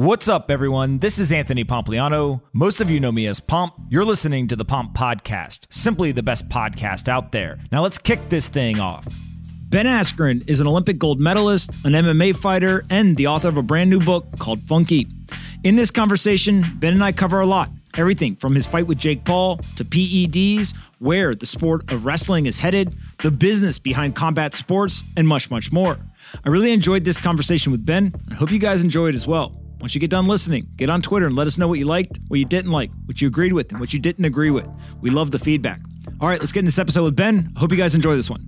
What's up, everyone? This is Anthony Pompliano. Most of you know me as Pomp. You're listening to the Pomp Podcast, simply the best podcast out there. Now let's kick this thing off. Ben Askren is an Olympic gold medalist, an MMA fighter, and the author of a brand new book called Funky. In this conversation, Ben and I cover a lot. Everything from his fight with Jake Paul to PEDs, where the sport of wrestling is headed, the business behind combat sports, and much, much more. I really enjoyed this conversation with Ben. I hope you guys enjoyed as well. Once you get done listening, get on Twitter and let us know what you liked, what you didn't like, what you agreed with, and what you didn't agree with. We love the feedback. All right, let's get into this episode with Ben. Hope you guys enjoy this one.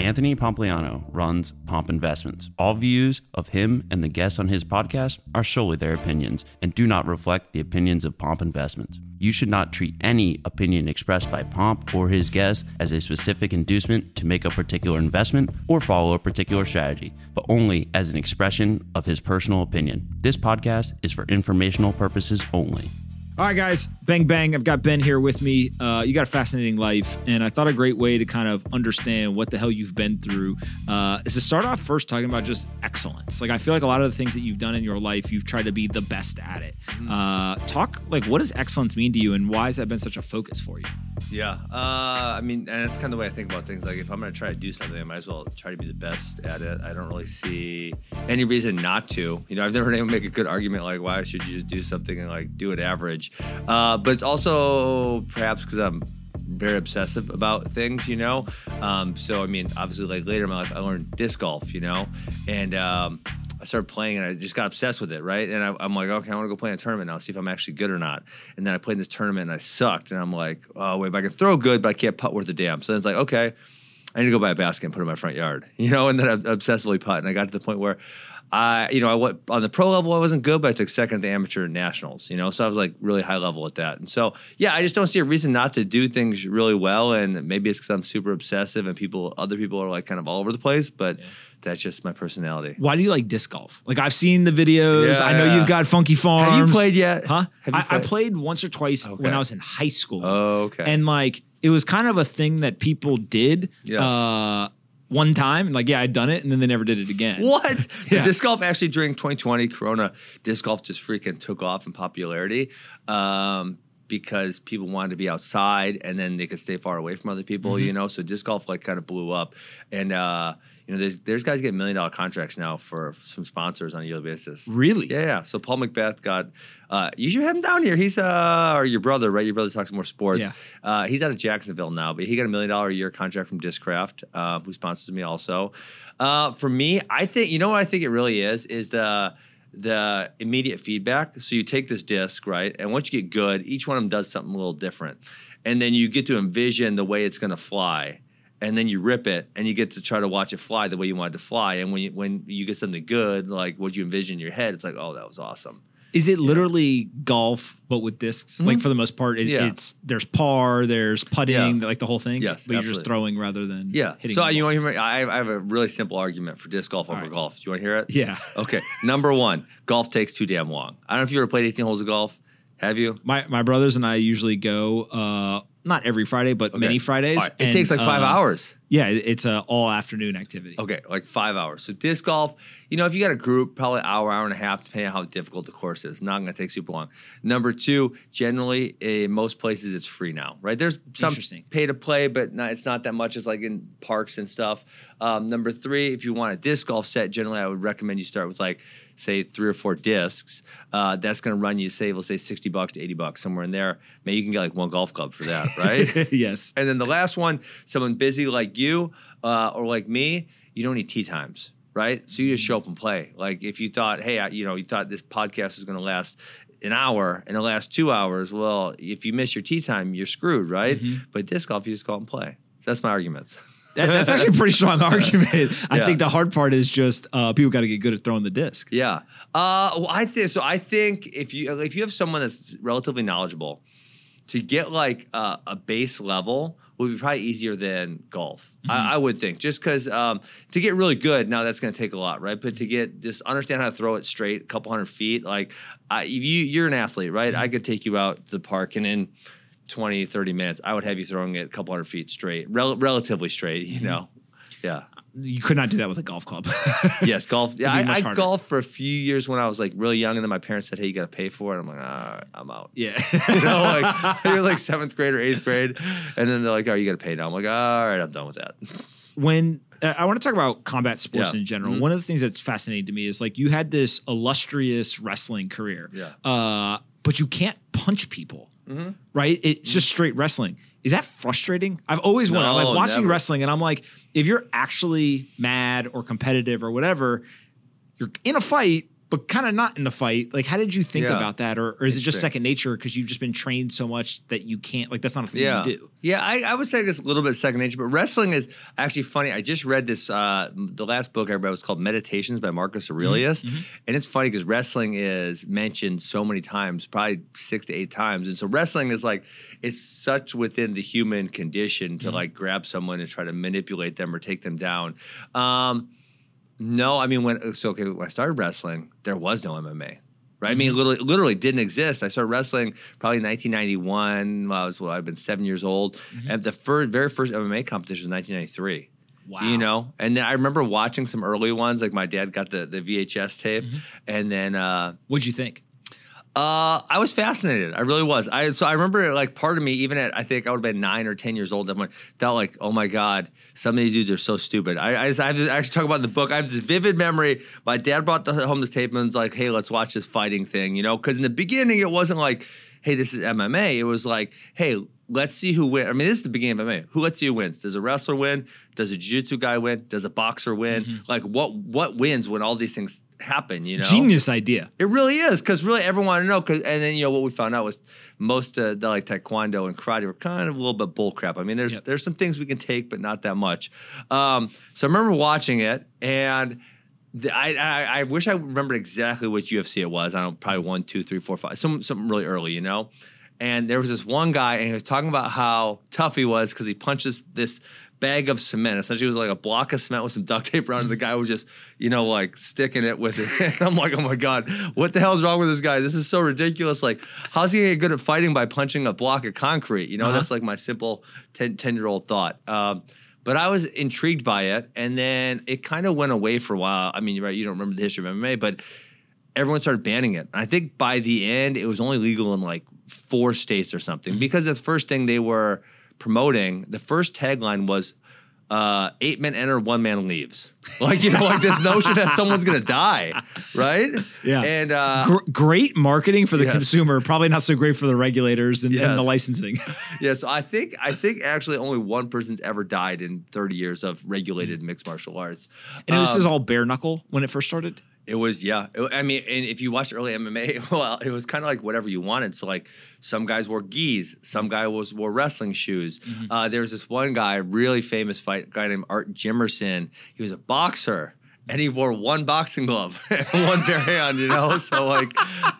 Anthony Pompliano runs Pomp Investments. All views of him and the guests on his podcast are solely their opinions and do not reflect the opinions of Pomp Investments. You should not treat any opinion expressed by Pomp or his guests as a specific inducement to make a particular investment or follow a particular strategy, but only as an expression of his personal opinion. This podcast is for informational purposes only. All right, guys, bang, bang. I've got Ben here with me. Uh, you got a fascinating life, and I thought a great way to kind of understand what the hell you've been through uh, is to start off first talking about just excellence. Like, I feel like a lot of the things that you've done in your life, you've tried to be the best at it. Uh, talk, like, what does excellence mean to you, and why has that been such a focus for you? Yeah, uh, I mean, and that's kind of the way I think about things. Like, if I'm going to try to do something, I might as well try to be the best at it. I don't really see any reason not to. You know, I've never heard anyone make a good argument like, why should you just do something and like do it average? Uh, but it's also perhaps because I'm very obsessive about things, you know. Um, so I mean, obviously, like later in my life, I learned disc golf, you know, and um, I started playing and I just got obsessed with it, right? And I, am like, okay, I want to go play in a tournament now, see if I'm actually good or not. And then I played in this tournament and I sucked, and I'm like, oh wait, but I can throw good, but I can't putt worth a damn. So then it's like, okay. I need to go buy a basket and put it in my front yard, you know, and then I obsessively putt. And I got to the point where I, you know, I went on the pro level. I wasn't good, but I took second at the amateur nationals. You know, so I was like really high level at that. And so, yeah, I just don't see a reason not to do things really well. And maybe it's because I'm super obsessive, and people, other people are like kind of all over the place. But yeah. that's just my personality. Why do you like disc golf? Like I've seen the videos. Yeah, I know yeah. you've got funky farms. Have you played yet? Huh? Have I, played? I, played once or twice okay. when I was in high school. Oh, okay. And like it was kind of a thing that people did. Yes. Uh, one time and like yeah I'd done it and then they never did it again. What? yeah. Disc golf actually during 2020 Corona disc golf just freaking took off in popularity. Um, because people wanted to be outside and then they could stay far away from other people, mm-hmm. you know. So disc golf like kind of blew up, and uh, you know, there's there's guys getting million dollar contracts now for some sponsors on a yearly basis. Really? Yeah. yeah. So Paul McBeth got. Uh, you should have him down here. He's uh, or your brother, right? Your brother talks more sports. Yeah. Uh, he's out of Jacksonville now, but he got a million dollar a year contract from Discraft, uh, who sponsors me also. Uh, for me, I think you know what I think it really is is the the immediate feedback. So you take this disc, right? And once you get good, each one of them does something a little different. And then you get to envision the way it's going to fly and then you rip it and you get to try to watch it fly the way you want it to fly. And when you, when you get something good, like what you envision in your head, it's like, oh, that was awesome. Is it literally golf but with disks? Mm-hmm. Like for the most part, it, yeah. it's there's par, there's putting, yeah. like the whole thing. Yes, but absolutely. you're just throwing rather than yeah. Hitting so you want to hear? I, I have a really simple argument for disc golf over right. golf. Do you want to hear it? Yeah. Okay. Number one, golf takes too damn long. I don't know if you ever played 18 holes of golf. Have you? My my brothers and I usually go. Uh, not every Friday, but okay. many Fridays. Right. It and, takes like five uh, hours. Yeah, it's a all afternoon activity. Okay, like five hours. So disc golf, you know, if you got a group, probably hour, hour and a half, depending on how difficult the course is. Not going to take super long. Number two, generally in most places it's free now, right? There's some pay to play, but not, it's not that much. It's like in parks and stuff. Um, number three, if you want a disc golf set, generally I would recommend you start with like say three or four discs, uh, that's going to run you, say, we'll say 60 bucks to 80 bucks, somewhere in there. Maybe you can get like one golf club for that, right? yes. And then the last one, someone busy like you uh, or like me, you don't need tee times, right? So you just show up and play. Like if you thought, hey, I, you know, you thought this podcast was going to last an hour and the last two hours, well, if you miss your tee time, you're screwed, right? Mm-hmm. But disc golf, you just go out and play. that's my arguments. That, that's actually a pretty strong argument. I yeah. think the hard part is just uh, people got to get good at throwing the disc. Yeah. Uh, well, I think so. I think if you if you have someone that's relatively knowledgeable, to get like uh, a base level would be probably easier than golf. Mm-hmm. I, I, would think, just because um, to get really good, now that's going to take a lot, right? But to get just understand how to throw it straight, a couple hundred feet, like I, you, you're an athlete, right? Mm-hmm. I could take you out the park and in 20, 30 minutes, I would have you throwing it a couple hundred feet straight, rel- relatively straight, you mm-hmm. know? Yeah. you could not do that with a golf club. yes, golf. Yeah, I, I golfed for a few years when I was like really young, and then my parents said, "Hey, you got to pay for it." I'm like, "All right, I'm out." yeah. You know, like you're like seventh grade or eighth grade, and then they're like, "Oh, you got to pay now." I'm like, "All right, I'm done with that." when uh, I want to talk about combat sports Yeah. in general, Mhm. one of the things that's fascinating to me is like you had this illustrious wrestling career, Yeah. uh, but you can't punch people, Mm-hmm. right? It's just straight wrestling. Is that frustrating? I've always wondered. I'm No, like watching never. wrestling, and I'm like, if you're actually mad or competitive or whatever, you're in a fight. But kind of not in the fight. Like, how did you think Yeah. about that, or, or is it just second nature because you've just been trained so much that you can't? Like, that's not a thing Yeah, you do. yeah. I, I would say it's a little bit second nature, but wrestling is actually funny. I just read this. Uh, the last book I read was called Meditations by Marcus Aurelius, and it's funny because wrestling is mentioned so many times, probably six to eight times, and so wrestling is like it's such within the human condition to like grab someone and try to manipulate them or take them down. Um, no, I mean when so okay, when I started wrestling, there was no MMA. Right? I mean, Mm-hmm. literally, literally didn't exist. I started wrestling probably 1991. When I was well, I've been seven years old, Mm-hmm. and the first, very first MMA competition was 1993. Wow. You know, and then I remember watching some early ones. Like my dad got the the VHS tape, Mm-hmm. and then uh, What'd you think? Uh, I was fascinated. I really was. I so I remember like part of me, even at I think I would have been nine or ten years old, I went thought like, oh my god, some of these dudes are so stupid. I I, I have to actually talk about the book. I have this vivid memory. My dad brought the, home this tape and was like, hey, let's watch this fighting thing, you know? Because in the beginning, it wasn't like, hey, this is MMA. It was like, hey. Let's see who wins. I mean, this is the beginning of MMA. Who let's see who wins? Does a wrestler win? Does a jiu-jitsu guy win? Does a boxer win? Like what what wins when all these things happen, you know? Genius idea. It really is because really everyone wanted to know. Cause, and then you know what we found out was most uh, the like taekwondo and karate were kind of a little bit bullcrap. I mean, there's Yep. there's some things we can take, but not that much. Um, so I remember watching it, and the, I, I I wish I remembered exactly which UFC it was. I don't probably one, two, three, four, five, some something really early, you know. And there was this one guy, and he was talking about how tough he was because he punches this bag of cement. Essentially, it was like a block of cement with some duct tape around it. The guy was just, you know, like sticking it with it. And I'm like, oh my God, what the hell's wrong with this guy? This is so ridiculous. Like, how's he gonna get good at fighting by punching a block of concrete? You know, Uh-huh. that's like my simple 10, 10 year old thought. Um, but I was intrigued by it. And then it kind of went away for a while. I mean, right, you don't remember the history of MMA, but everyone started banning it. I think by the end, it was only legal in like four states or something because the first thing they were promoting, the first tagline was uh, eight men enter, one man leaves. Like, you know, like this notion that someone's to die, right? Yeah. And uh, Gr- great marketing for the Yes. consumer, probably not so great for the regulators and, and the licensing. yeah, so I think I think actually only one person's ever died in 30 years of regulated mixed martial arts. And this Um, is all bare knuckle when it first started. It was yeah. It- I mean, and if you watched early MMA, well, it was kind of like whatever you wanted. So like, some guys wore gis, some guy was wore wrestling shoes. Uh, there was this one guy, really famous fight guy named Art Jimerson. He was a boxer. And he wore one boxing glove and one bare hand, you know. So like,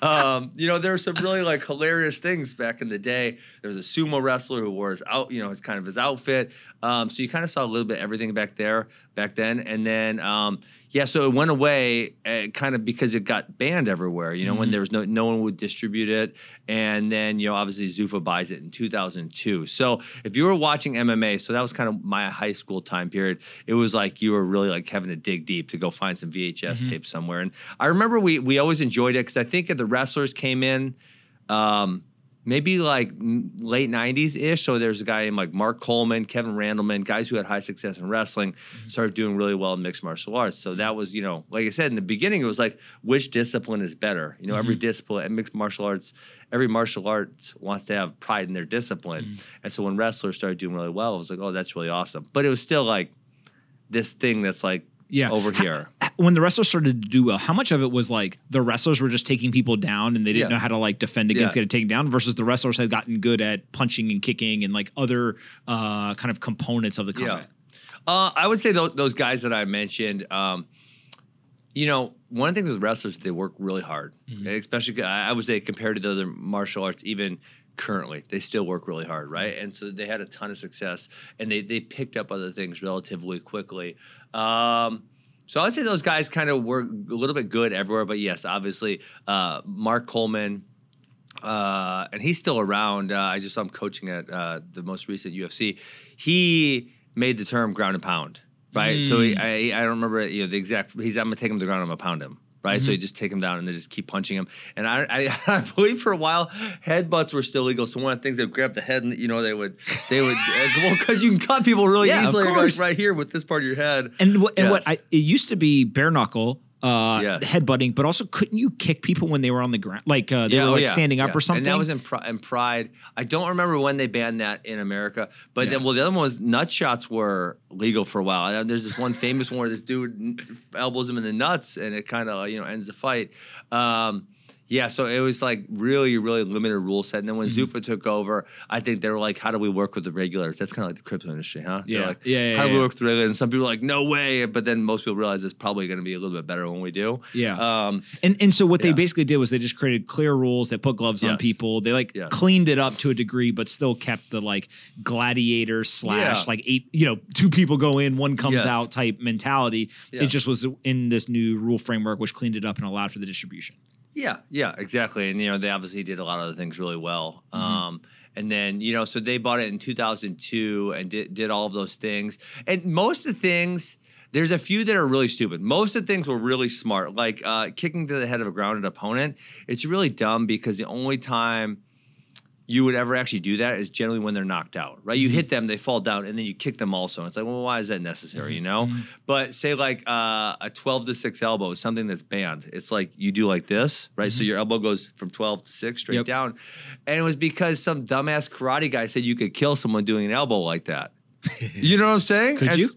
um, you know, there were some really like hilarious things back in the day. There was a sumo wrestler who wore his out, you know, his kind of his outfit. Um, so you kind of saw a little bit of everything back there back then. And then, um, yeah, so it went away uh, kind of because it got banned everywhere. You know, when there was no no one would distribute it, and then you know obviously Zuffa buys it in 2002. So if you were watching MMA, so that was kind of my high school time period. It was like you were really like having to dig deep to go find some VHS tape somewhere. And I remember we we always enjoyed it because I think the wrestlers came in. Um, maybe like late 90s ish. So there's a guy named like Mark Coleman, Kevin Randleman, guys who had high success in wrestling mm-hmm. started doing really well in mixed martial arts. So that was, you know, like I said in the beginning, it was like which discipline is better? You know, every mm-hmm. discipline and mixed martial arts, every martial arts wants to have pride in their discipline. Mm-hmm. And so when wrestlers started doing really well, it was like, oh, that's really awesome. But it was still like this thing that's like Yeah. over here. When the wrestlers started to do well, how much of it was like the wrestlers were just taking people down and they didn't Yeah. know how to like defend against Yeah. getting taken down versus the wrestlers had gotten good at punching and kicking and like other uh, kind of components of the combat? Uh, I would say those, those guys that I mentioned, um, you know, one of the things with wrestlers, they work really hard, especially I I would say compared to the other martial arts, even currently, they still work really hard, right? And so they had a ton of success, and they they picked up other things relatively quickly. Um, so I would say those guys kind of were a little bit good everywhere, but yes, obviously, uh, Mark Coleman, uh, and he's still around. Uh, I just saw him coaching at uh, the most recent UFC. He made the term ground and pound. right? So he, I, I don't remember you know the exact. He's I'm gonna take him to the ground. I'm gonna pound him. Right, so you just take him down and they just keep punching him. And I, I, I believe for a while headbutts were still legal. So one of the things they would grab the head and you know they would, they would, uh, well, because you can cut people really Yeah, of easily, like right here with this part of your head. And what and what I it used to be bare knuckle uh Yes. headbutting, but also couldn't you kick people when they were on the ground? Like uh they were oh, like standing up yeah. or something? And that was in, Pri- in Pride. I don't remember when they banned that in America, but Yeah. then well, the other one was nut shots were legal for a while. And there's this one famous one where this dude elbows him in the nuts, and it kind of you know ends the fight. Um, yeah, so it was like really, really limited rule set. And then when Mm-hmm. Zuffa took over, I think they were like, "How do we work with the regulars?" That's kind of like the crypto industry, huh? They're Yeah. like, Yeah, yeah, How do we work with the regulars? And some people are like, "No way!" But then most people realize it's probably going to be a little bit better when we do. Yeah. Um, And and so what they basically did was they just created clear rules that put gloves on people. They like Yes. cleaned it up to a degree, but still kept the like gladiator slash Yeah. like eight, you know, two people go in, one comes Yes. out type mentality. Yeah. It just was in this new rule framework, which cleaned it up and allowed for the distribution. Yeah, yeah, exactly. And you know, they obviously did a lot of the things really well. Um, and then you know, so they bought it in 2002 and did did all of those things. And most of the things, there's a few that are really stupid. Most of the things were really smart, like uh, kicking to the head of a grounded opponent. It's really dumb because the only time you would ever actually do that is generally when they're knocked out, right? You mm-hmm. hit them, they fall down, and then you kick them also. And it's like, well, why is that necessary, mm-hmm. you know? Mm-hmm. But say like uh, a 12 to 6 elbow is something that's banned. It's like you do like this, right? So your elbow goes from 12 to 6 straight Yep. down. And it was because some dumbass karate guy said you could kill someone doing an elbow like that. you know what I'm saying? Could As- you?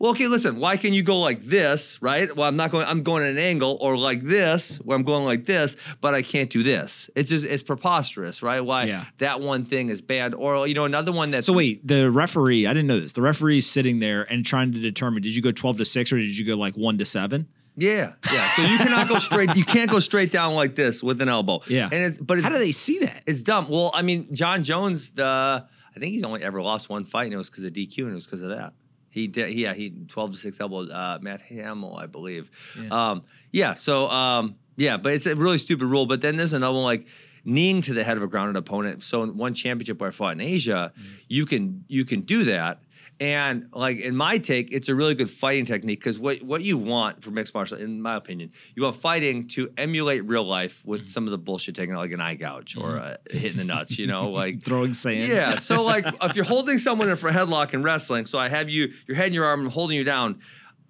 Well, okay, listen. Why can you go like this, right? Well, I'm not going. I'm going at an angle, or like this, where I'm going like this, but I can't do this. It's just it's preposterous, right? Why Yeah. that one thing is bad. or you know another one that's So wait, the referee, I didn't know this. The referee is sitting there and trying to determine did you go 12 to 6 or did you go like 1 to 7? yeah, yeah. So you cannot go straight. You can't go straight down like this with an elbow. Yeah. and it's but it's, How do they see that? It's dumb. Well, I mean, Jon Jones, the I think he's only ever lost one fight, and it was because of DQ, and it was because of that. He did, yeah, he twelve to six elbow uh, Matt Hamill, I believe. Yeah. Um, yeah. So um, yeah, but it's a really stupid rule. But then there's another one like kneeing to the head of a grounded opponent. So in one championship where I fought in Asia, you can you can do that. And like in my take, it's a really good fighting technique because what, what you want for mixed martial, in my opinion, you want fighting to emulate real life with mm-hmm. some of the bullshit taking like an eye gouge or mm-hmm. uh, hitting the nuts, you know, like Throwing sand. yeah. So like if you're holding someone in for a headlock in wrestling, so I have you your head in your arm, I'm holding you down.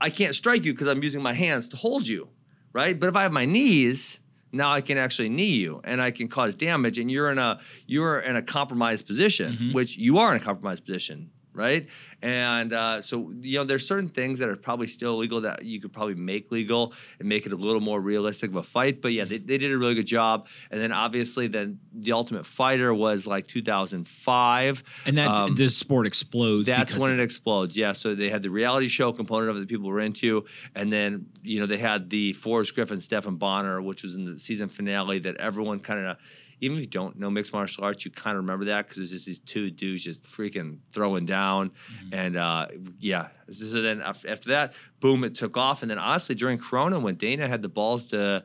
I can't strike you because I'm using my hands to hold you, right? But if I have my knees, now I can actually knee you and I can cause damage, and you're in a you're in a compromised position, mm-hmm. which you are in a compromised position, right? And uh, so you know there's certain things that are probably still illegal that you could probably make legal and make it a little more realistic of a fight. But yeah, they, they did a really good job. And then obviously then the Ultimate Fighter was like 2005. And that Um, the sport explodes. that's when it explodes. Yeah. So they had the reality show component of it that people were into. And then, you know, they had the Forrest Griffin, Stephan Bonnar, which was in the season finale that everyone kind of, even if you don't know mixed martial arts, you kind of remember that because it's just these two dudes just freaking throwing down. And uh, yeah. So then after that, boom, it took off. And then honestly, during Corona, when Dana had the balls to,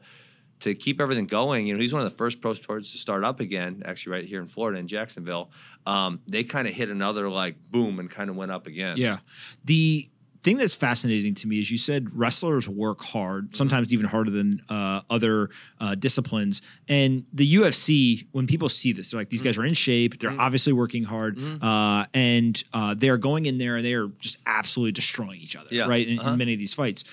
to keep everything going. You know, he's one of the first pro sports to start up again, actually, right here in Florida in Jacksonville. Um, they kind of hit another like boom and kind of went up again. Yeah. The thing that's fascinating to me is you said wrestlers work hard, sometimes even harder than uh, other uh, disciplines. And the UFC, when people see this, they're like, these guys are in shape. They're obviously working hard. Uh, and uh, they're going in there and they are just absolutely destroying each other, Yeah. right? In, Uh-huh. in many of these fights.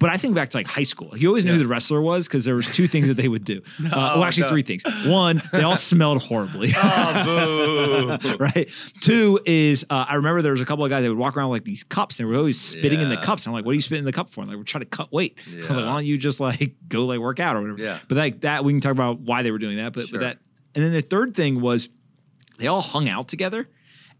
But I think back to like high school. You always knew Yeah. who the wrestler was because there was two things that they would do. uh, well, actually, no. three things. One, they all smelled horribly. Oh, boo. right? Two is uh, I remember there was a couple of guys that would walk around with like these cups. and They were always spitting in the Yeah. cups. I'm like, what are you spitting in the cup for? And like, we're trying to cut weight. I was like, why don't you just like go like work out or whatever? Yeah. But like that, we can talk about why they were doing that. But, Sure. but that, and then the third thing was they all hung out together,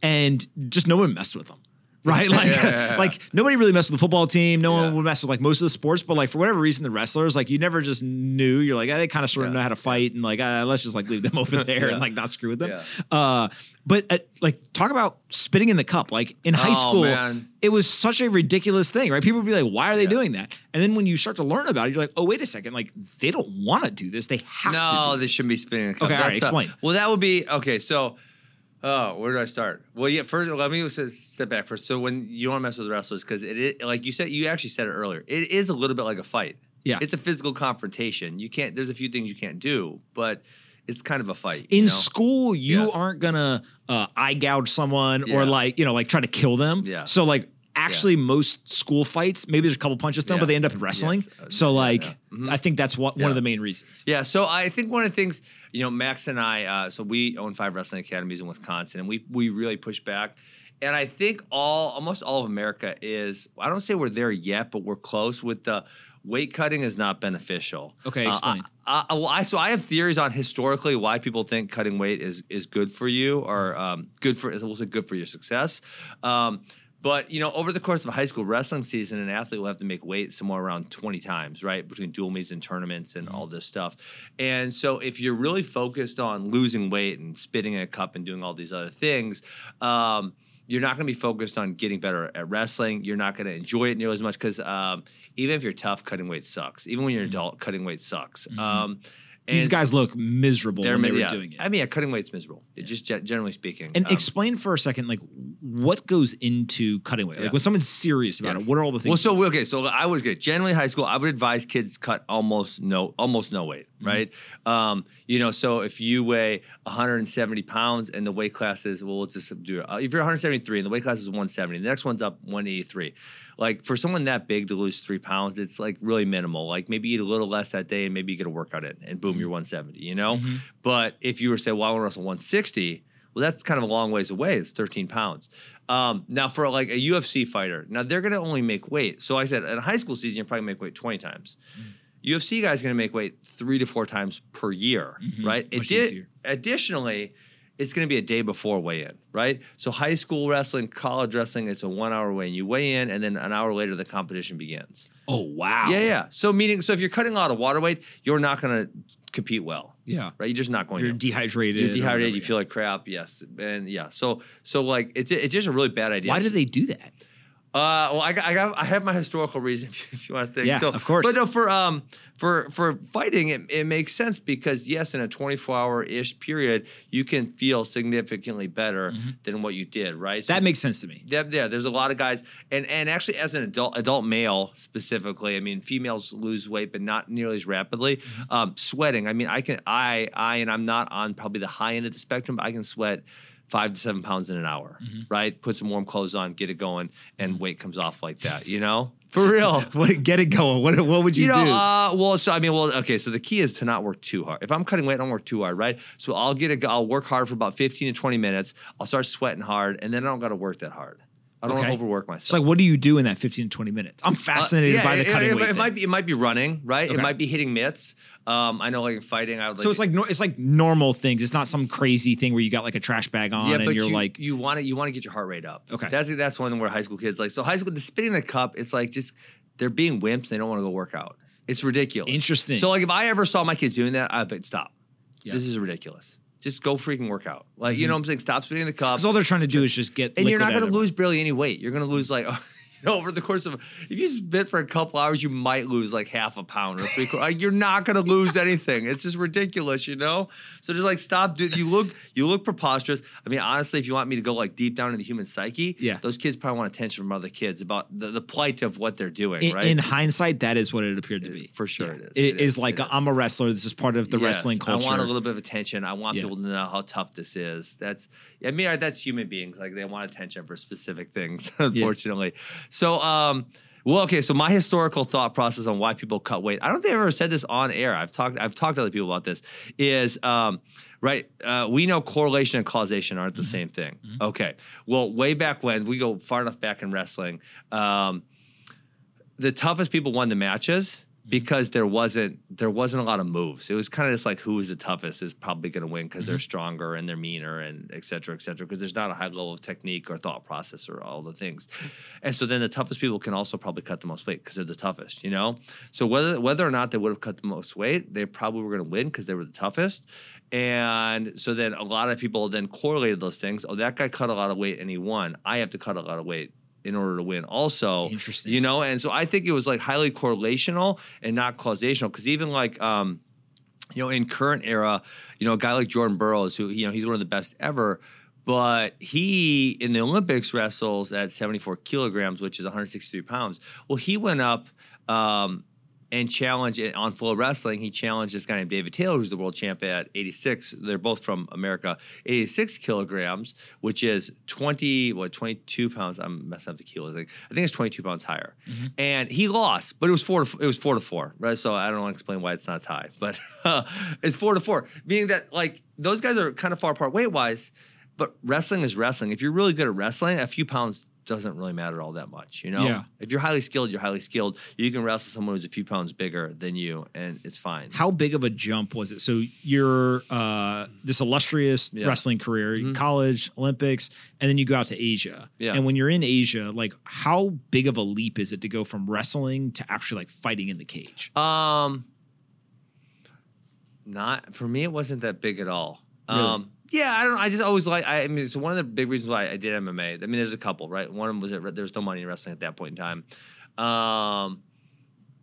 and just no one messed with them. Right, like, Yeah, like nobody really messed with the football team. No Yeah. one would mess with like most of the sports, but like for whatever reason, the wrestlers, like you never just knew. You're like, ah, they kind of sort of Yeah. know how to fight, and like, uh, let's just like leave them over there and like not screw with them. Uh, but uh, like, talk about spitting in the cup. Like in high Oh, school, man. it was such a ridiculous thing, right? People would be like, "Why are they doing that?" And then when you start to learn about it, you're like, "Oh, wait a second! Like they don't want to do this. They have to." no, they shouldn't be spinning the cup. Okay, all right, uh, explain. well, that would be okay. So Oh, where do I start? Well, yeah. First, let me step back first. So when you don't mess with wrestlers, because it is like you said, you actually said it earlier. It is a little bit like a fight. Yeah. it's a physical confrontation. You can't. There's a few things you can't do, but it's kind of a fight. In you know? school, you Yes. aren't gonna uh, eye gouge someone or like you know like try to kill them. Yeah. So like actually, most school fights, maybe there's a couple punches thrown, Yeah. but they end up in wrestling. Yes. Uh, So like, yeah. Mhm. I think that's what, one of the main reasons. Yeah, so I think one of the things, you know, Max and I, uh, so we own five wrestling academies in Wisconsin, and we we really push back. And I think all, almost all of America is, I don't say we're there yet, but we're close with the weight cutting is not beneficial. Okay, Uh, explain. I, I, well, I, so I have theories on historically why people think cutting weight is is good for you or um, good for, we'll say good for your success. Um, but you know, over the course of a high school wrestling season, an athlete will have to make weight somewhere around 20 times, right? Between dual meets and tournaments and all this stuff. And so if you're really focused on losing weight and spitting in a cup and doing all these other things, um, you're not going to be focused on getting better at wrestling. You're not going to enjoy it nearly as much because um, even if you're tough, cutting weight sucks. Even when you're an adult, cutting weight sucks. Um, These guys look miserable when they were yeah. doing it. I mean, yeah, cutting weight's miserable. It just ge- generally speaking. and Um, explain for a second, like what goes into cutting weight. Like when someone's serious about Yes. it, what are all the things? Well, so okay, so I was good. Generally, high school, I would advise kids cut almost no, almost no weight, Mm-hmm. right? Um, you know, so if you weigh 170 pounds and the weight class is, well, let's just do it. Uh, if you're 173 and the weight class is 170, the next one's up 183. Like for someone that big to lose three pounds, it's like really minimal. Like maybe eat a little less that day and maybe you get a workout in, and boom, you're mm-hmm. 170. You know, mm-hmm. but if you were to say, well, I want to wrestle 160. Well, that's kind of a long ways away. It's 13 pounds. Um, now, for like a UFC fighter, now they're going to only make weight. So I said, in a high school season, you probably make weight 20 times. Mm. UFC guys going to make weight three to four times per year, mm-hmm. right? Much Addi- easier. additionally, it's going to be a day before weigh in, right? So high school wrestling, college wrestling, it's a one hour weigh in. You weigh in, and then an hour later, the competition begins. oh wow, Yeah, yeah. So meaning, so if you're cutting a lot of water weight, you're not going to compete well, yeah. right? You're just not going You're to. dehydrated. You're dehydrated. You feel like crap. Yes, and yeah. So, so like it's it's just a really bad idea. Why do they do that? Uh, well, I got, I got, I have my historical reason if you, want to think. Yeah, so, of course. But no, for um, for for fighting, it, it makes sense because yes, in a 24 hour ish period, you can feel significantly better than what you did, right? So Mm-hmm. That makes sense to me. yeah, yeah, there's a lot of guys, and and actually, as an adult adult male specifically, I mean, females lose weight, but not nearly as rapidly. Mm-hmm. Um, sweating, I mean, I can, I, I, and I'm not on probably the high end of the spectrum, but I can sweat five to seven pounds in an hour, Mm-hmm. right? Put some warm clothes on, get it going, and weight comes off like that, you know, for real. What, get it going. What what would you, You know, do? uh, well, so I mean, well, okay. So the key is to not work too hard. If I'm cutting weight, I don't work too hard, right? So I'll get it, I'll work hard for about 15 to 20 minutes. I'll start sweating hard, and then I don't got to work that hard. I don't Okay. want to overwork myself. so like, what do you do in that 15 to 20 minutes? I'm fascinated Uh, yeah, by the cutting it, weight. It, might be. It might be running, right? Okay. It might be hitting mitts. Um, I know, like in fighting, I would. Like, so it's like no, it's like normal things. It's not some crazy thing where you got like a trash bag on yeah, and but you're you, like, you want to you want to get your heart rate up. Okay. that's that's one where high school kids like so high school the spitting the cup. It's like just they're being wimps. They don't want to go work out. It's ridiculous. Interesting. So like if I ever saw my kids doing that, I'd stop. Yeah. This is ridiculous. Just go freaking work out. Like you mm-hmm. know what I'm saying? Stop spinning the cup. because all they're trying to do is just get. and you're not going to lose barely any weight. You're going to lose like over the course of if you spit for a couple hours, you might lose like half a pound or three. Like, you're not going to lose anything. It's just ridiculous, you know. So just like stop. Dude, you look you look preposterous. I mean, honestly, if you want me to go like deep down into the human psyche, Yeah. those kids probably want attention from other kids about the, the plight of what they're doing. In, right? in hindsight, that is what it appeared to be. for sure, it is. It It is is, like it is. I'm a wrestler. This is part of the Yes, wrestling culture. I want a little bit of attention. I want Yeah. people to know how tough this is. That's I mean that's human beings. Like they want attention for specific things, unfortunately. So um well, okay, so my historical thought process on why people cut weight. I don't think I've ever said this on air. I've talked I've talked to other people about this. Is um right, uh, we know correlation and causation aren't the Mm-hmm. same thing. Okay. Well, way back when, we go far enough back in wrestling, um, the toughest people won the matches because there wasn't there wasn't a lot of moves. It was kind of just like who is the toughest is probably going to win because they're mm-hmm. stronger and they're meaner and et cetera, et cetera. Because there's not a high level of technique or thought process or all the things. And so then the toughest people can also probably cut the most weight because they're the toughest. You know. So whether whether or not they would have cut the most weight, they probably were going to win because they were the toughest. And so then a lot of people then correlated those things. Oh, that guy cut a lot of weight and he won. I have to cut a lot of weight in order to win also Interesting. you know and so i think it was like highly correlational and not causational because even like um you know in current era you know a guy like jordan burroughs who you know he's one of the best ever but he in the Olympics wrestles at 74 kilograms, which is 163 pounds. Well, he went up um, and challenged it on Flow Wrestling. He challenged this guy named David Taylor, who's the world champ at 86. They're both from America. 86 kilograms, which is 20, what, 22 pounds. I'm messing up the kilos. Like, I think it's 22 pounds higher. Mm-hmm. And he lost, but it was four to it was four to four, right? So I don't want to explain why it's not tied, but uh, it's four to four, meaning that like those guys are kind of far apart weight wise. But wrestling is wrestling. If you're really good at wrestling, a few pounds doesn't really matter all that much, you know? Yeah. If you're highly skilled, you're highly skilled. You can wrestle someone who's a few pounds bigger than you, and it's fine. How big of a jump was it? So you're uh, this illustrious Yeah. wrestling career, Mhm. college, Olympics, and then you go out to Asia. Yeah. And when you're in Asia, like how big of a leap is it to go from wrestling to actually like fighting in the cage? Um, not for me. It wasn't that big at all. Really? Um, yeah, I don't. I just always like. I, I mean, so one of the big reasons why I did MMA. I mean, there's a couple, right? One of them was that there was no money in wrestling at that point in time. Um,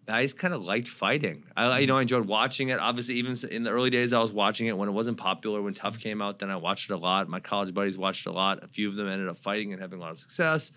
I just kind of liked fighting. I, you know, I enjoyed watching it. Obviously, even in the early days, I was watching it when it wasn't popular. When TUF came out, then I watched it a lot. My college buddies watched a lot. A few of them ended up fighting and having a lot of success.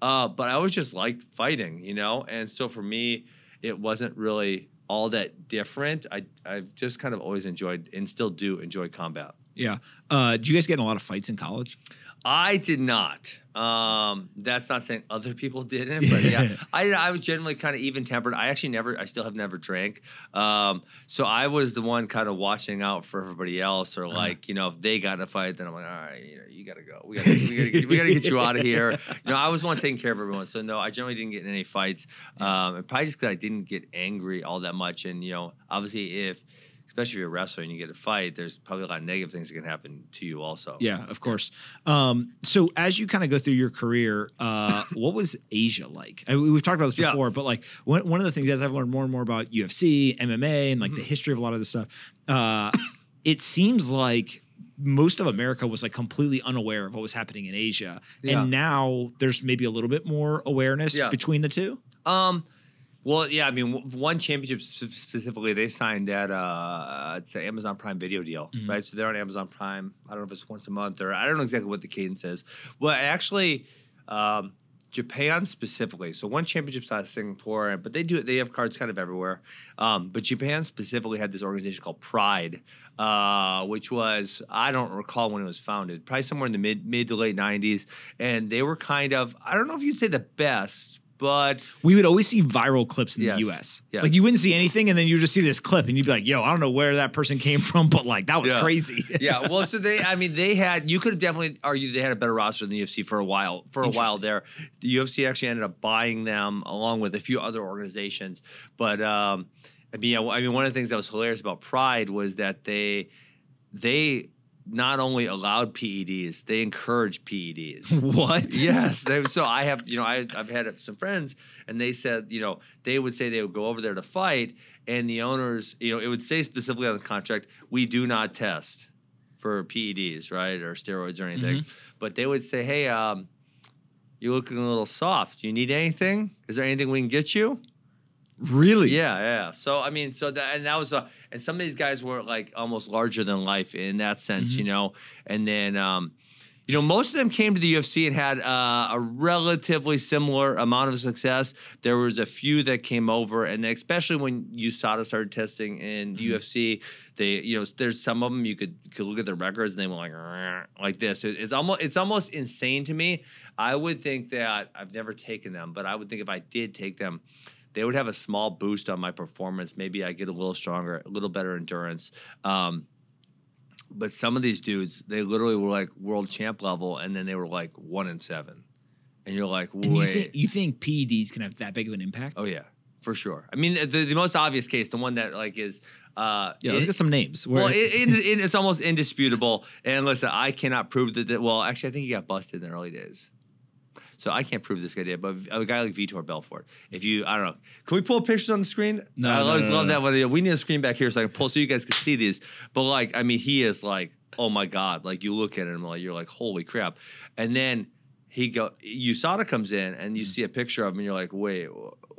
Uh, but I always just liked fighting, you know. And so for me, it wasn't really all that different. I I've just kind of always enjoyed and still do enjoy combat. Yeah. Uh, do you guys get in a lot of fights in college? I did not. Um, that's not saying other people didn't, but yeah, I, I was generally kind of even tempered. I actually never, I still have never drank. Um, so I was the one kind of watching out for everybody else, or like, you know, if they got in a fight, then I'm like, all right, you know, you gotta go. We gotta, we gotta, get, we gotta get you out of here. You know, I was the one taking care of everyone. So no, I generally didn't get in any fights. Um, and probably just because I didn't get angry all that much. And you know, obviously, if especially if you're a wrestler and you get a fight, there's probably a lot of negative things that can happen to you also. Yeah, of course. Um, so as you kind of go through your career, uh, what was Asia like? I, we've talked about this Yeah. before, but like one, one of the things as I've learned more and more about UFC, MMA, and like Mm-hmm. the history of a lot of this stuff, uh, it seems like most of America was like completely unaware of what was happening in Asia, Yeah. and now there's maybe a little bit more awareness Yeah. between the two. Um, well, yeah, I mean, one championship specifically, they signed that uh, it's an Amazon Prime video deal, Mm-hmm. right? So they're on Amazon Prime. I don't know if it's once a month or I don't know exactly what the cadence is. Well, actually, um, Japan specifically. So one championship's out of Singapore, but they do it. they have cards kind of everywhere. Um, but Japan specifically had this organization called Pride, uh, which was I don't recall when it was founded, probably somewhere in the mid mid to late '90s, and they were kind of I don't know if you'd say the best, but We would always see viral clips in Yes. the US. Yes. Like you wouldn't see anything, and then you would just see this clip, and you'd be like, "Yo, I don't know where that person came from, but like that was Yeah. crazy." yeah, well, so they, I mean, they had, you could have definitely argued they had a better roster than the UFC for a while. For a while there, the UFC actually ended up buying them along with a few other organizations. But um, I mean, yeah, I mean, one of the things that was hilarious about Pride was that they, they not only allowed PEDs, they encouraged PEDs. what? yes. They, so I have, you know, I, I've had some friends, and they said, you know, they would say they would go over there to fight, and the owners, you know, it would say specifically on the contract, we do not test for PEDs, right, or steroids or anything, but they would say, hey, um, you're looking a little soft. Do you need anything? Is there anything we can get you? Really? Yeah, yeah. So I mean, so that and that was a and some of these guys were like almost larger than life in that sense, you know. And then, um, you know, most of them came to the UFC and had uh, a relatively similar amount of success. There was a few that came over, and especially when USADA started testing in the UFC, they, you know, there's some of them you could could look at their records and they went like like this. It- It's almost it's almost insane to me. I would think that I've never taken them, but I would think if I did take them they would have a small boost on my performance. Maybe I get a little stronger, a little better endurance. Um, but some of these dudes, they literally were like world champ level, and then they were like one in seven, and you're like, wait, you think you think PEDs can have that big of an impact? oh yeah, for sure. I mean, the, the most obvious case, the one that like is, uh, yeah, let's it- get some names. Where- well, it, it, it- it's almost indisputable. And listen, I cannot prove that. that well, actually, I think he got busted in the early days. So I can't prove this guy did, but a guy like Vitor Belfort, if you, I don't know, can we pull pictures on the screen? No, I no, always no, love that. When we need a screen back here so I can pull so you guys can see these. But like, I mean, he is like, oh my god, like you look at him, like you're like, holy crap. And then he go, USADA comes in and you mm. see a picture of him, and you're like, wait,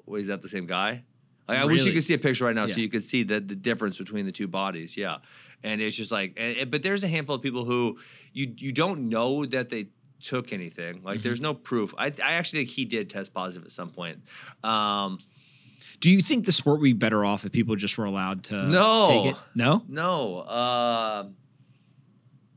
wait, is that the same guy? Like I wish you could see a picture right now Yeah. so you could see the the difference between the two bodies. Yeah, and it's just like, and, and- but there's a handful of people who you you don't know that they took anything. Like Mm-hmm. there's no proof. I I actually think he did test positive at some point. Um, Do you think the sport would be better off if people just were allowed to No. take it? No. no. Um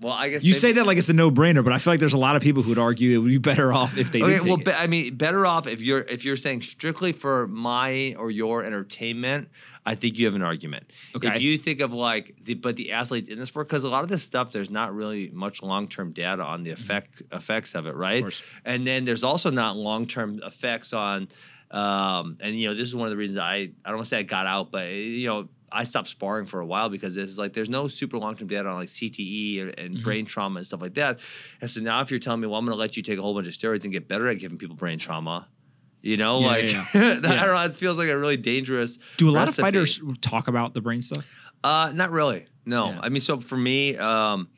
well, I guess You say that like it's a no-brainer, but I feel like there's a lot of people who would argue it would be better off if they Okay, did take well, it. be, I mean, better off if you're if you're saying strictly for my or your entertainment. I think you have an argument. Okay. If you think of like the but the athletes in the sport, because a lot of this stuff, there's not really much long term data on the effect effects of it, right? course. And then there's also not long term effects on. Um, and you know, this is one of the reasons I I don't want to say I got out, but you know. I stopped sparring for a while because this is like there's no super long term data on like CTE and, and Mm-hmm. brain trauma and stuff like that. And so now if you're telling me, well, I'm going to let you take a whole bunch of steroids and get better at giving people brain trauma, you know, Yeah, like yeah, that, Yeah. I don't know, it feels like a really dangerous. Do a lot recipe. of fighters talk about the brain stuff? Uh, not really. No. I mean, so for me, um,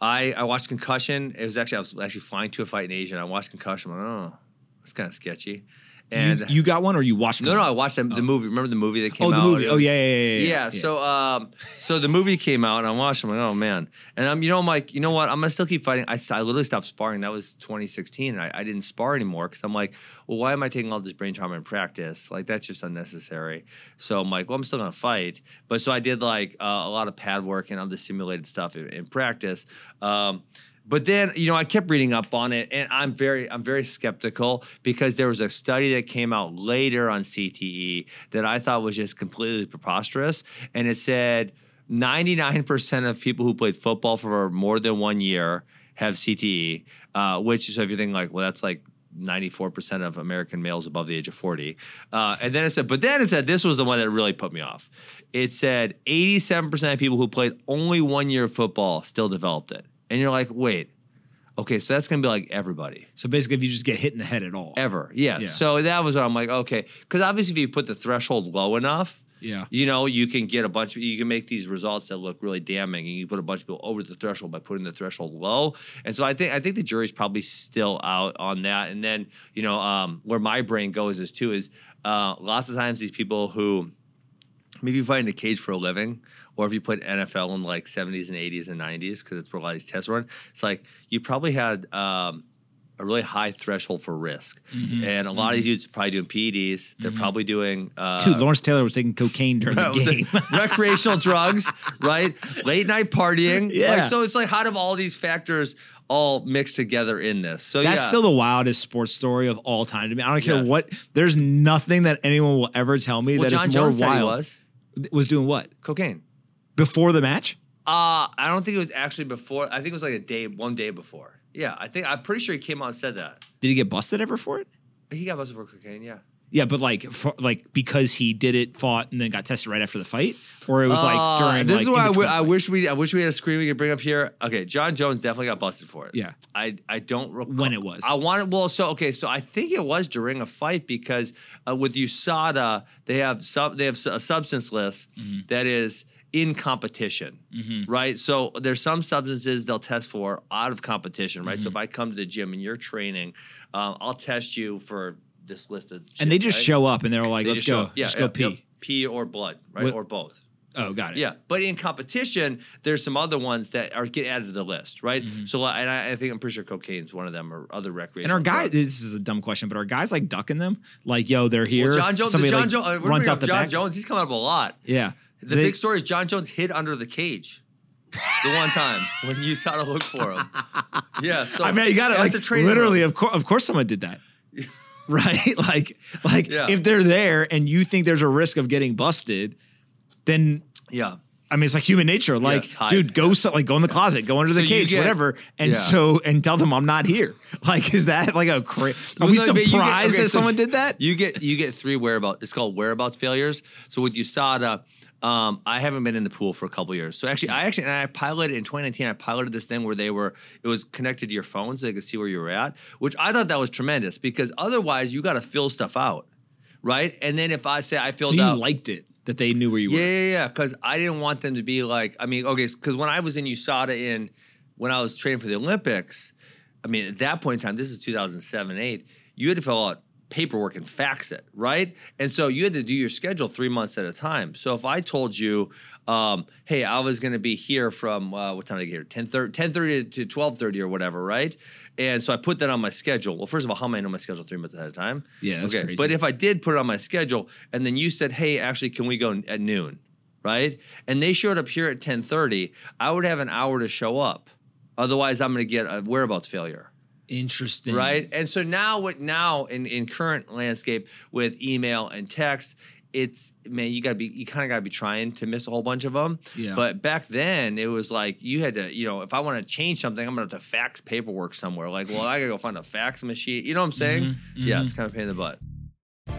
I I watched Concussion. It was actually I was actually flying to a fight in Asia. and I watched Concussion. I'm like, oh, it's kind of sketchy. And you, you got one, or you watched? no, no, I watched the, the movie. Remember the movie that came Oh, out? Oh, the movie. Oh, was- yeah, yeah, yeah, yeah, yeah. So, um, so the movie came out, and I watched. it, I'm like, oh man. And I'm, you know, I'm like, you know what? I'm gonna still keep fighting. I, I literally stopped sparring. That was 2016, and I, I didn't spar anymore because I'm like, well, why am I taking all this brain trauma in practice? Like that's just unnecessary. So I'm like, well, I'm still gonna fight. But so I did like uh, a lot of pad work and other simulated stuff in, in practice. Um, but then, you know, I kept reading up on it, and I'm very, I'm very skeptical because there was a study that came out later on CTE that I thought was just completely preposterous, and it said 99% of people who played football for more than one year have CTE, uh, which so if you think like, well, that's like 94% of American males above the age of 40. Uh, and then it said, but then it said, this was the one that really put me off. It said 87% of people who played only one year of football still developed it. And you're like, wait, okay, so that's to be like everybody. So basically, if you just get hit in the head at all, Ever. Yeah. Yeah. So that was what I'm like, okay. Because obviously, if you put the threshold low enough, Yeah. you know, you can get a bunch of, you can make these results that look really damning and you put a bunch of people over the threshold by putting the threshold low. And so I think, I think the jury's probably still out on that. And then, you know, um, where my brain goes is too, is uh, lots of times these people who, maybe fight in a cage for a living, or if you put NFL in like 70s and 80s and 90s, because it's where a lot of these tests run, it's like you probably had um, a really high threshold for risk. Mm-hmm. And a lot of these dudes are probably doing PEDs. They're probably doing. Uh, Dude, Lawrence Taylor was taking cocaine during the game. recreational drugs, right? Late night partying. Yeah. Like, so it's like, how do all these factors all mix together in this? So That's yeah. still the wildest sports story of all time to me. I don't care Yes. what. There's nothing that anyone will ever tell me well, that is John more Jones wild. was was doing what cocaine. Before the match? Uh, I don't think it was actually before. I think it was like a day, one day before. Yeah, I think I'm pretty sure he came out and said that. Did he get busted ever for it? He got busted for cocaine. Yeah. Yeah, but like, for, like because he did it, fought, and then got tested right after the fight, or it was like Uh, during. This like, is why I, w- I wish we I wish we had a screen we could bring up here. Okay, Jon Jones definitely got busted for it. Yeah. I I don't recall When it was. I wanted well, so okay, so I think it was during a fight because uh, with USADA they have sub they have a substance list Mm-hmm. that is in competition, right? So there's some substances they'll test for out of competition, right? Mm-hmm. So if I come to the gym and you're training, um, I'll test you for this list of and they just right? show up and they're like, They "Let's go. Yeah, just go pee." pee or blood, right, What- or both. Oh, got it. Yeah, but in competition, there's some other ones that are get added to the list, right? So, and I, I think I'm pretty sure cocaine's one of them, or other Mm-hmm. And our guys, this is a dumb question, but are guys like ducking them? Like, yo, they're here. Well, Jon Jones, somebody, John like, Jones, uh, runs out up the John back. Jones. He's coming up a lot. Yeah, The They- big story is Jon Jones hid under the cage. the one time when you saw to look for him. Yeah, so I mean, you got to like literally. Of course, of course, someone did that. right? Like, like Yeah. if they're there and you think there's a risk of getting busted, then Yeah, I mean, it's like human nature. Like, Yes, dude, go so, like go in the closet, go under So the cage, get- whatever, and yeah. so and tell them I'm not here. Like, is that like a crazy? Are we no, you get- surprised okay, that so someone did that? You get you get three whereabouts. It's called whereabouts failures. So with USADA, um, I haven't been in the pool for a couple years. So actually, I actually and I piloted in 2019. I piloted this thing where they were it was connected to your phone so they could see where you were at, which I thought that was tremendous because otherwise you got to fill stuff out, right? And then if I say I So filled you out, liked it that they knew where you yeah, were. yeah, yeah. Because I didn't want them to be like, I mean, okay, because when I was in USADA in when I was training for the Olympics, I mean, at that point in time, this is 2007, 8, you had to fill out paperwork and fax it, right? And so you had to do your schedule three months at a time. So if I told you, um, hey, I was going to be here from uh, what time did I get here? 10 30, to 12 30 or whatever, right? And so I put that on my schedule. Well, first of all, how am I know my schedule three months ahead of time? Yeah, that's crazy. But if I did put it on my schedule and then you said, hey, actually, can we go at noon? Right? And they showed up here at 10 30, I would have an hour to show up. Otherwise, I'm going to get a whereabouts failure Interesting. right? And so now, what now in in current landscape with email and text, it's man, you gotta be you kind of gotta be trying to miss a whole bunch of them. Yeah. But back then, it was like you had to, you know, if I want to change something, I'm gonna have to fax paperwork somewhere. Like, well, I gotta go find a fax machine. You know what I'm saying? Mm-hmm, Yeah, it's kind of pain in the butt.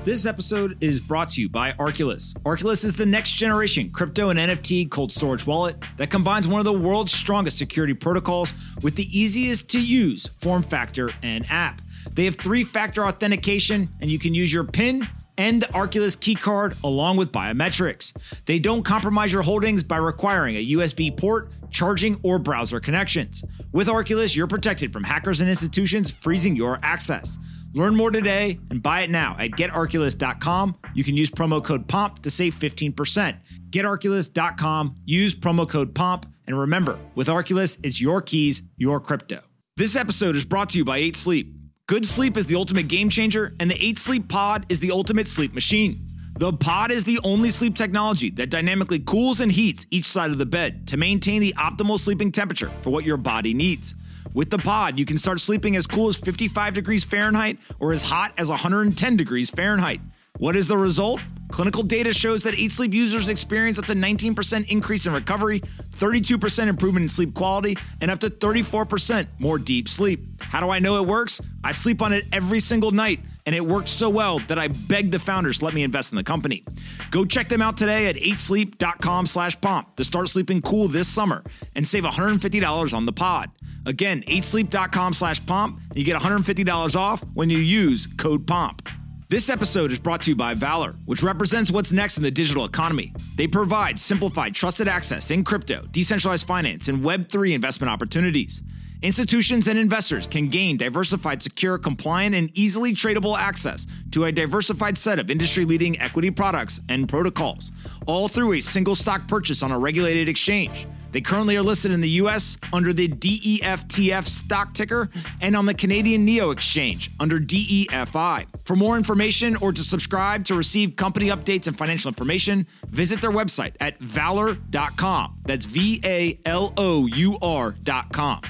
This episode is brought to you by Arculus. Arculus is the next generation crypto and NFT cold storage wallet that combines one of the world's strongest security protocols with the easiest to use form factor and app. They have three factor authentication, and you can use your PIN and the Arculus keycard along with biometrics. They don't compromise your holdings by requiring a USB port, charging, or browser connections. With Arculus, you're protected from hackers and institutions freezing your access. Learn more today and buy it now at getarculus.com. You can use promo code POMP to save 15%. Getarculus.com, use promo code POMP, and remember, with Arculus, it's your keys, your crypto. This episode is brought to you by 8 Sleep. Good sleep is the ultimate game changer, and the 8 Sleep Pod is the ultimate sleep machine. The pod is the only sleep technology that dynamically cools and heats each side of the bed to maintain the optimal sleeping temperature for what your body needs. With the pod, you can start sleeping as cool as 55 degrees Fahrenheit or as hot as 110 degrees Fahrenheit. What is the result? Clinical data shows that 8 Sleep users experience up to 19% increase in recovery, 32% improvement in sleep quality, and up to 34% more deep sleep. How do I know it works? I sleep on it every single night, and it works so well that I begged the founders to let me invest in the company. Go check them out today at 8sleep.com slash pomp to start sleeping cool this summer and save $150 on the pod. Again, 8sleep.com slash pomp, and you get $150 off when you use code POMP. This episode is brought to you by Valour, which represents what's next in the digital economy. They provide simplified, trusted access in crypto, decentralized finance, and Web3 investment opportunities. Institutions and investors can gain diversified, secure, compliant, and easily tradable access to a diversified set of industry leading equity products and protocols, all through a single stock purchase on a regulated exchange. They currently are listed in the US under the DEFTF stock ticker and on the Canadian NEO exchange under DEFI. For more information or to subscribe to receive company updates and financial information, visit their website at valour.com. That's V A L O U R.com.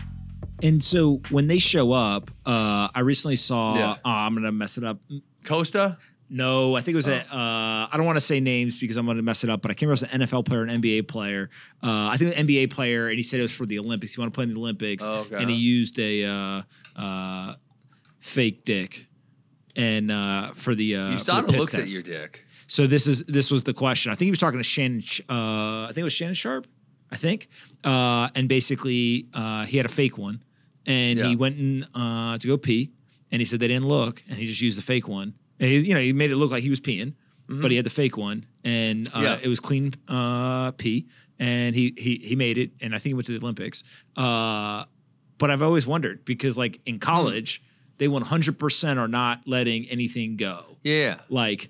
And so when they show up, uh, I recently saw, Yeah. uh, I'm going to mess it up. Costa? No, I think it was a. Uh, I don't want to say names because I'm going to mess it up, but I came across an NFL player, an NBA player. Uh, I think an NBA player, and he said it was for the Olympics. He wanted to play in the Olympics, Oh, and he used a uh, uh, fake dick, and uh, for the uh, saw the it at your dick. So this is this was the question. I think he was talking to Shannon. Uh, I think it was Shannon Sharpe. I think, uh, and basically uh, he had a fake one, and Yeah. he went in uh, to go pee, and he said they didn't look, and he just used the fake one. And he, you know, he made it look like he was peeing, but he had the fake one, and uh, Mm-hmm. Yeah. it was clean uh, pee, and he he he made it, and I think he went to the Olympics. Uh, but I've always wondered because, like in college, they 100% are not letting anything go. Yeah. Like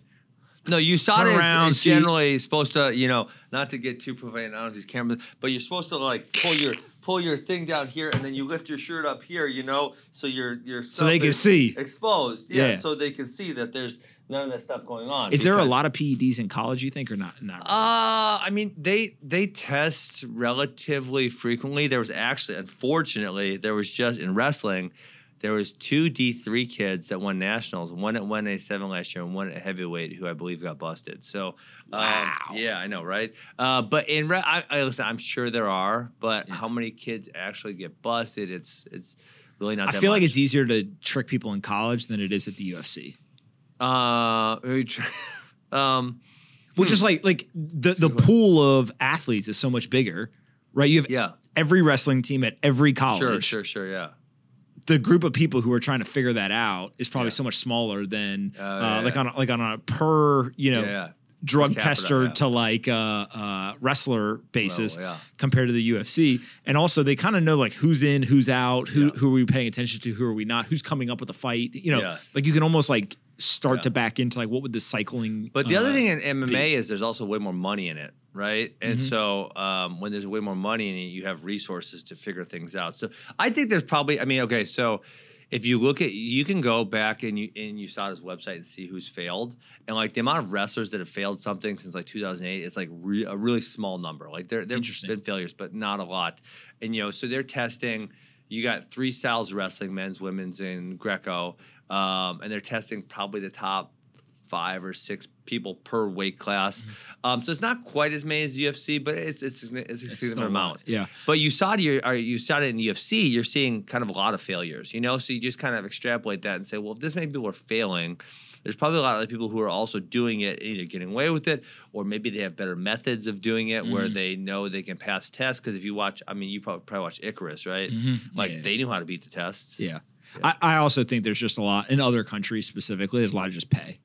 No, you saw Turn it. around, It's see- generally supposed to, you know, not to get too profane on these cameras, but you're supposed to like pull your pull your thing down here, and then you lift your shirt up here, you know, so your your So they can see. exposed. Yeah, Yeah. so they can see that there's none of that stuff going on. Is there a lot of PEDs in college? You think or not? Not. really? Uh, I mean, they they test relatively frequently. There was actually, unfortunately, there was just in wrestling, there was two D three kids that won nationals. One at one A seven last year, and one at heavyweight, who I believe got busted. So, um, Wow. yeah, I know, right? Uh, but in re- I, I listen, I'm sure there are, but how many kids actually get busted? It's it's really not. I feel like it's easier to trick people in college than it is at the UFC. Uh, um, Which is like like the the pool of athletes is so much bigger, right? You have yeah, every wrestling team at every college. sure, sure, sure, yeah. The group of people who are trying to figure that out is probably Yeah. so much smaller than Oh, uh, yeah, like on a, like on a per you know drug capita, tester to like uh, uh, wrestler basis Level, compared to the UFC. And also they kind of know like who's in, who's out, who who are we paying attention to, who are we not, who's coming up with a fight. You know, like you can almost like start to back into like what would the cycling? But the uh, other thing in MMA is there's also way more money in it, right? And Mm-hmm. so um, when there's way more money in it, you have resources to figure things out. So I think there's probably, I mean, okay, so if you look at, you can go back and you in USADA's website and see who's failed, and like the amount of wrestlers that have failed something since like 2008, it's like re- a really small number. Like there there've been failures, but not a lot. And you know, so they're testing. You got three styles of wrestling: men's, women's, and Greco, um, and they're testing probably the top five or six people per weight class. Um, so it's not quite as many as UFC, but it's it's, it's a significant amount. yeah. But you saw it, you saw it in UFC. You're seeing kind of a lot of failures, you know. So you just kind of extrapolate that and say, well, if this many people are failing, there's probably a lot of people who are also doing it, either getting away with it, or maybe they have better methods of doing it, Mm-hmm. where they know they can pass tests. Because if you watch, I mean, you probably, probably watch Icarus, right? Like Yeah. they knew how to beat the tests. Mm-hmm. Yeah. I, I also think there's just a lot in other countries specifically. There's a lot of just pay.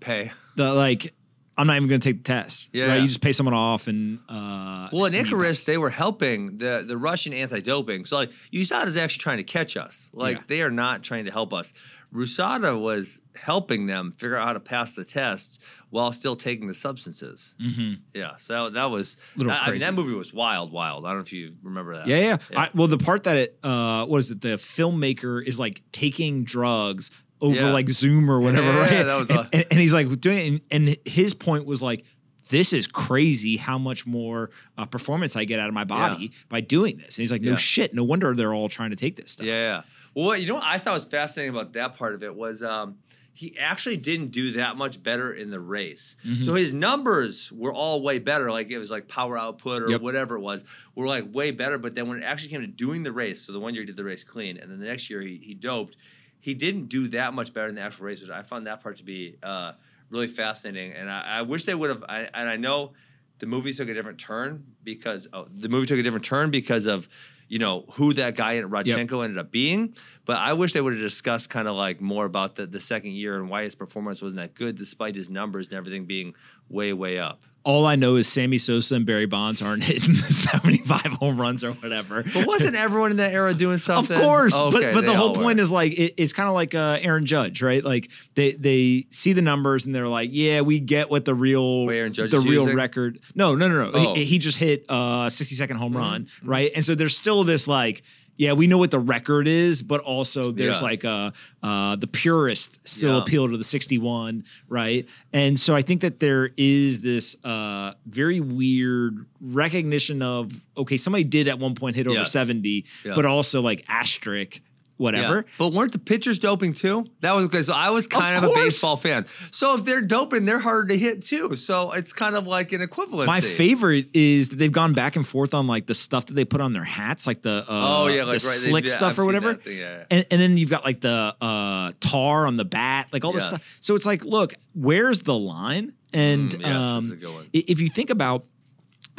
Pay. The like, I'm not even going to take the test. Yeah. Right? You just pay someone off and uh. Well, in Icarus, they were helping the the Russian anti-doping. So like USADA is actually trying to catch us. Like Yeah. they are not trying to help us. Rusada was helping them figure out how to pass the test while still taking the substances. Mm-hmm. Yeah, so that was. Little I, I mean, that movie was wild, wild. I don't know if you remember that. Yeah, yeah. Yeah. I, well, the part that it, uh, what is it? The filmmaker is like taking drugs over Yeah. like Zoom or whatever, Yeah, right? that was and, and, and he's like doing it, and, and his point was like, this is crazy how much more uh, performance I get out of my body by doing this. And he's like, no Yeah. shit, no wonder they're all trying to take this stuff. Yeah, yeah. Well, you know what I thought was fascinating about that part of it was um, he actually didn't do that much better in the race. Mm-hmm. So his numbers were all way better. Like it was like power output or Yep. whatever it was, were like way better. But then when it actually came to doing the race, so the one year he did the race clean, and then the next year he, he doped, he didn't do that much better in the actual race, which I found that part to be uh, really fascinating. And I, I wish they would have. I, and I know the movie took a different turn because oh, the movie took a different turn because of you know who that guy in Rodchenkov ended up being. But I wish they would have discussed kind of like more about the the second year and why his performance wasn't that good despite his numbers and everything being way way up. All I know is Sammy Sosa and Barry Bonds aren't hitting the 75 home runs or whatever. But wasn't everyone in that era doing something? Of course, Okay, but but the whole point were. is like it, it's kind of like uh, Aaron Judge, right? Like they they see the numbers and they're like, yeah, we get what the real Judge the real using? record. No, no, no, no. Oh. He, he just hit uh 60 second home Mm-hmm. run, right? And so there's still this like. Yeah, we know what the record is, but also there's Yeah. like uh uh the purist still Yeah. appeal to the 61, right? And so I think that there is this uh very weird recognition of okay, somebody did at one point hit over Yes. 70, Yeah. but also like asterisk whatever. Yeah. But weren't the pitchers doping too? That was because so I was kind of, a baseball fan. So if they're doping, they're harder to hit too. So it's kind of like an equivalency. My favorite is that they've gone back and forth on like the stuff that they put on their hats, like the uh, Oh yeah, like the right, they- slick yeah, stuff I've or whatever. thing, yeah. And, and then you've got like the uh, tar on the bat, like all this stuff. So it's like, look, where's the line? And Mm, yes, um, a good one. i- if you think about,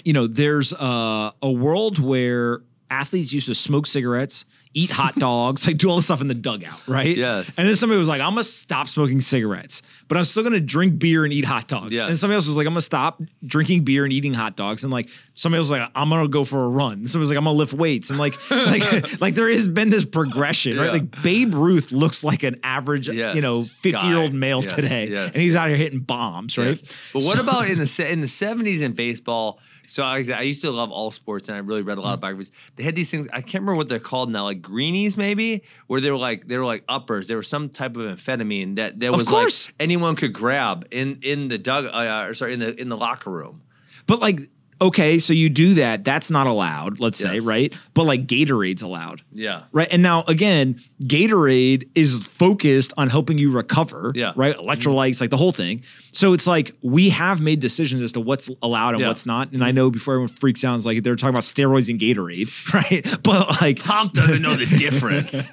you know, there's uh, a world where athletes used to smoke cigarettes, eat hot dogs, like do all this stuff in the dugout, right? Yes. And then somebody was like, I'm gonna stop smoking cigarettes, but I'm still gonna drink beer and eat hot dogs. Yes. And somebody else was like, I'm gonna stop drinking beer and eating hot dogs. And like somebody was like, I'm gonna go for a run. Somebody was like, I'm gonna lift weights. And like it's like like there has been this progression, right? Yeah. Like Babe Ruth looks like an average, Yes. you know, 50 year old male Yes, today. yes. And he's out here hitting bombs, right? Yes. But what about in the in the seventies in baseball? So I, I used to love all sports, and I really read a lot Mm. of biographies. They had these things. I can't remember what they're called now, like greenies, maybe, where they were like they were like uppers. There was some type of amphetamine that there was like anyone could grab in in the dug, uh, or sorry, in the in the locker room. But like, okay, so you do that. That's not allowed, let's say, right? But like Gatorade's allowed. Yeah. Right. And now again, Gatorade is focused on helping you recover. Yeah. Right. Electrolytes, like the whole thing. So it's like we have made decisions as to what's allowed and Yeah. what's not. And I know before everyone freaks out, it's like they're talking about steroids and Gatorade, right? But like Pomp doesn't know the difference.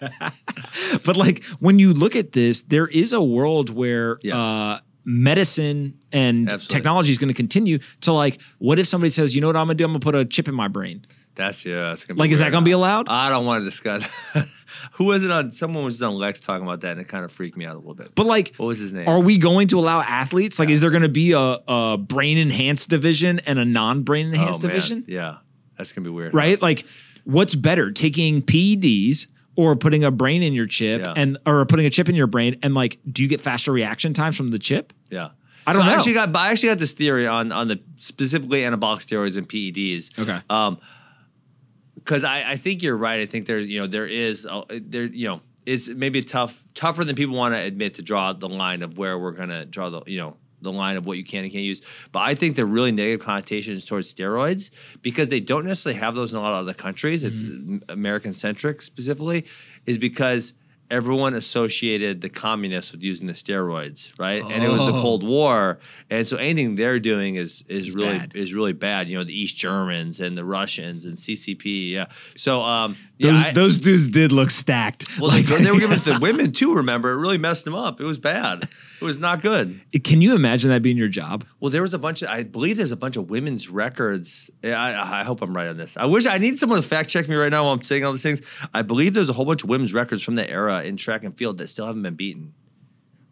but like when you look at this, there is a world where Yes. uh, medicine and Absolutely. technology is going to continue to like, what if somebody says, you know what I'm going to do? I'm going to put a chip in my brain. That's yeah. That's gonna be Like, is that going to be allowed? I don't want to discuss. Who was it on? Someone was on Lex talking about that, and it kind of freaked me out a little bit. But like, what was his name? are we going to allow athletes? Like, is there going to be a, a brain enhanced division and a non brain oh, enhanced Oh, division? Yeah, that's gonna be weird. Right? Like, what's better, taking PEDs or putting a brain in your chip Yeah. and or putting a chip in your brain and like do you get faster reaction times from the chip? Yeah. I don't so know. I actually got I actually got this theory on on the specifically anabolic steroids and PEDs. Okay. Um, because I, I think you're right. I think there's you know there is a, there you know it's maybe tough tougher than people want to admit to draw the line of where we're gonna draw the you know the line of what you can and can't use. But I think the really negative connotations towards steroids because they don't necessarily have those in a lot of other countries. It's American centric specifically, is because everyone associated the communists with using the steroids, right? And it was the Oh. Cold War, and so anything they're doing is is really bad. is really bad. You know, the East Germans and the Russians and CCP. Yeah. So um, yeah, Those I- those dudes did look stacked. well, they, they were giving it to women too. Remember, it really messed them up. It was bad. It was not good. Can you imagine that being your job? Well, there was a bunch of, I believe there's a bunch of women's records. I, I hope I'm right on this. I wish I need someone to fact check me right now while I'm saying all these things. I believe there's a whole bunch of women's records from the era in track and field that still haven't been beaten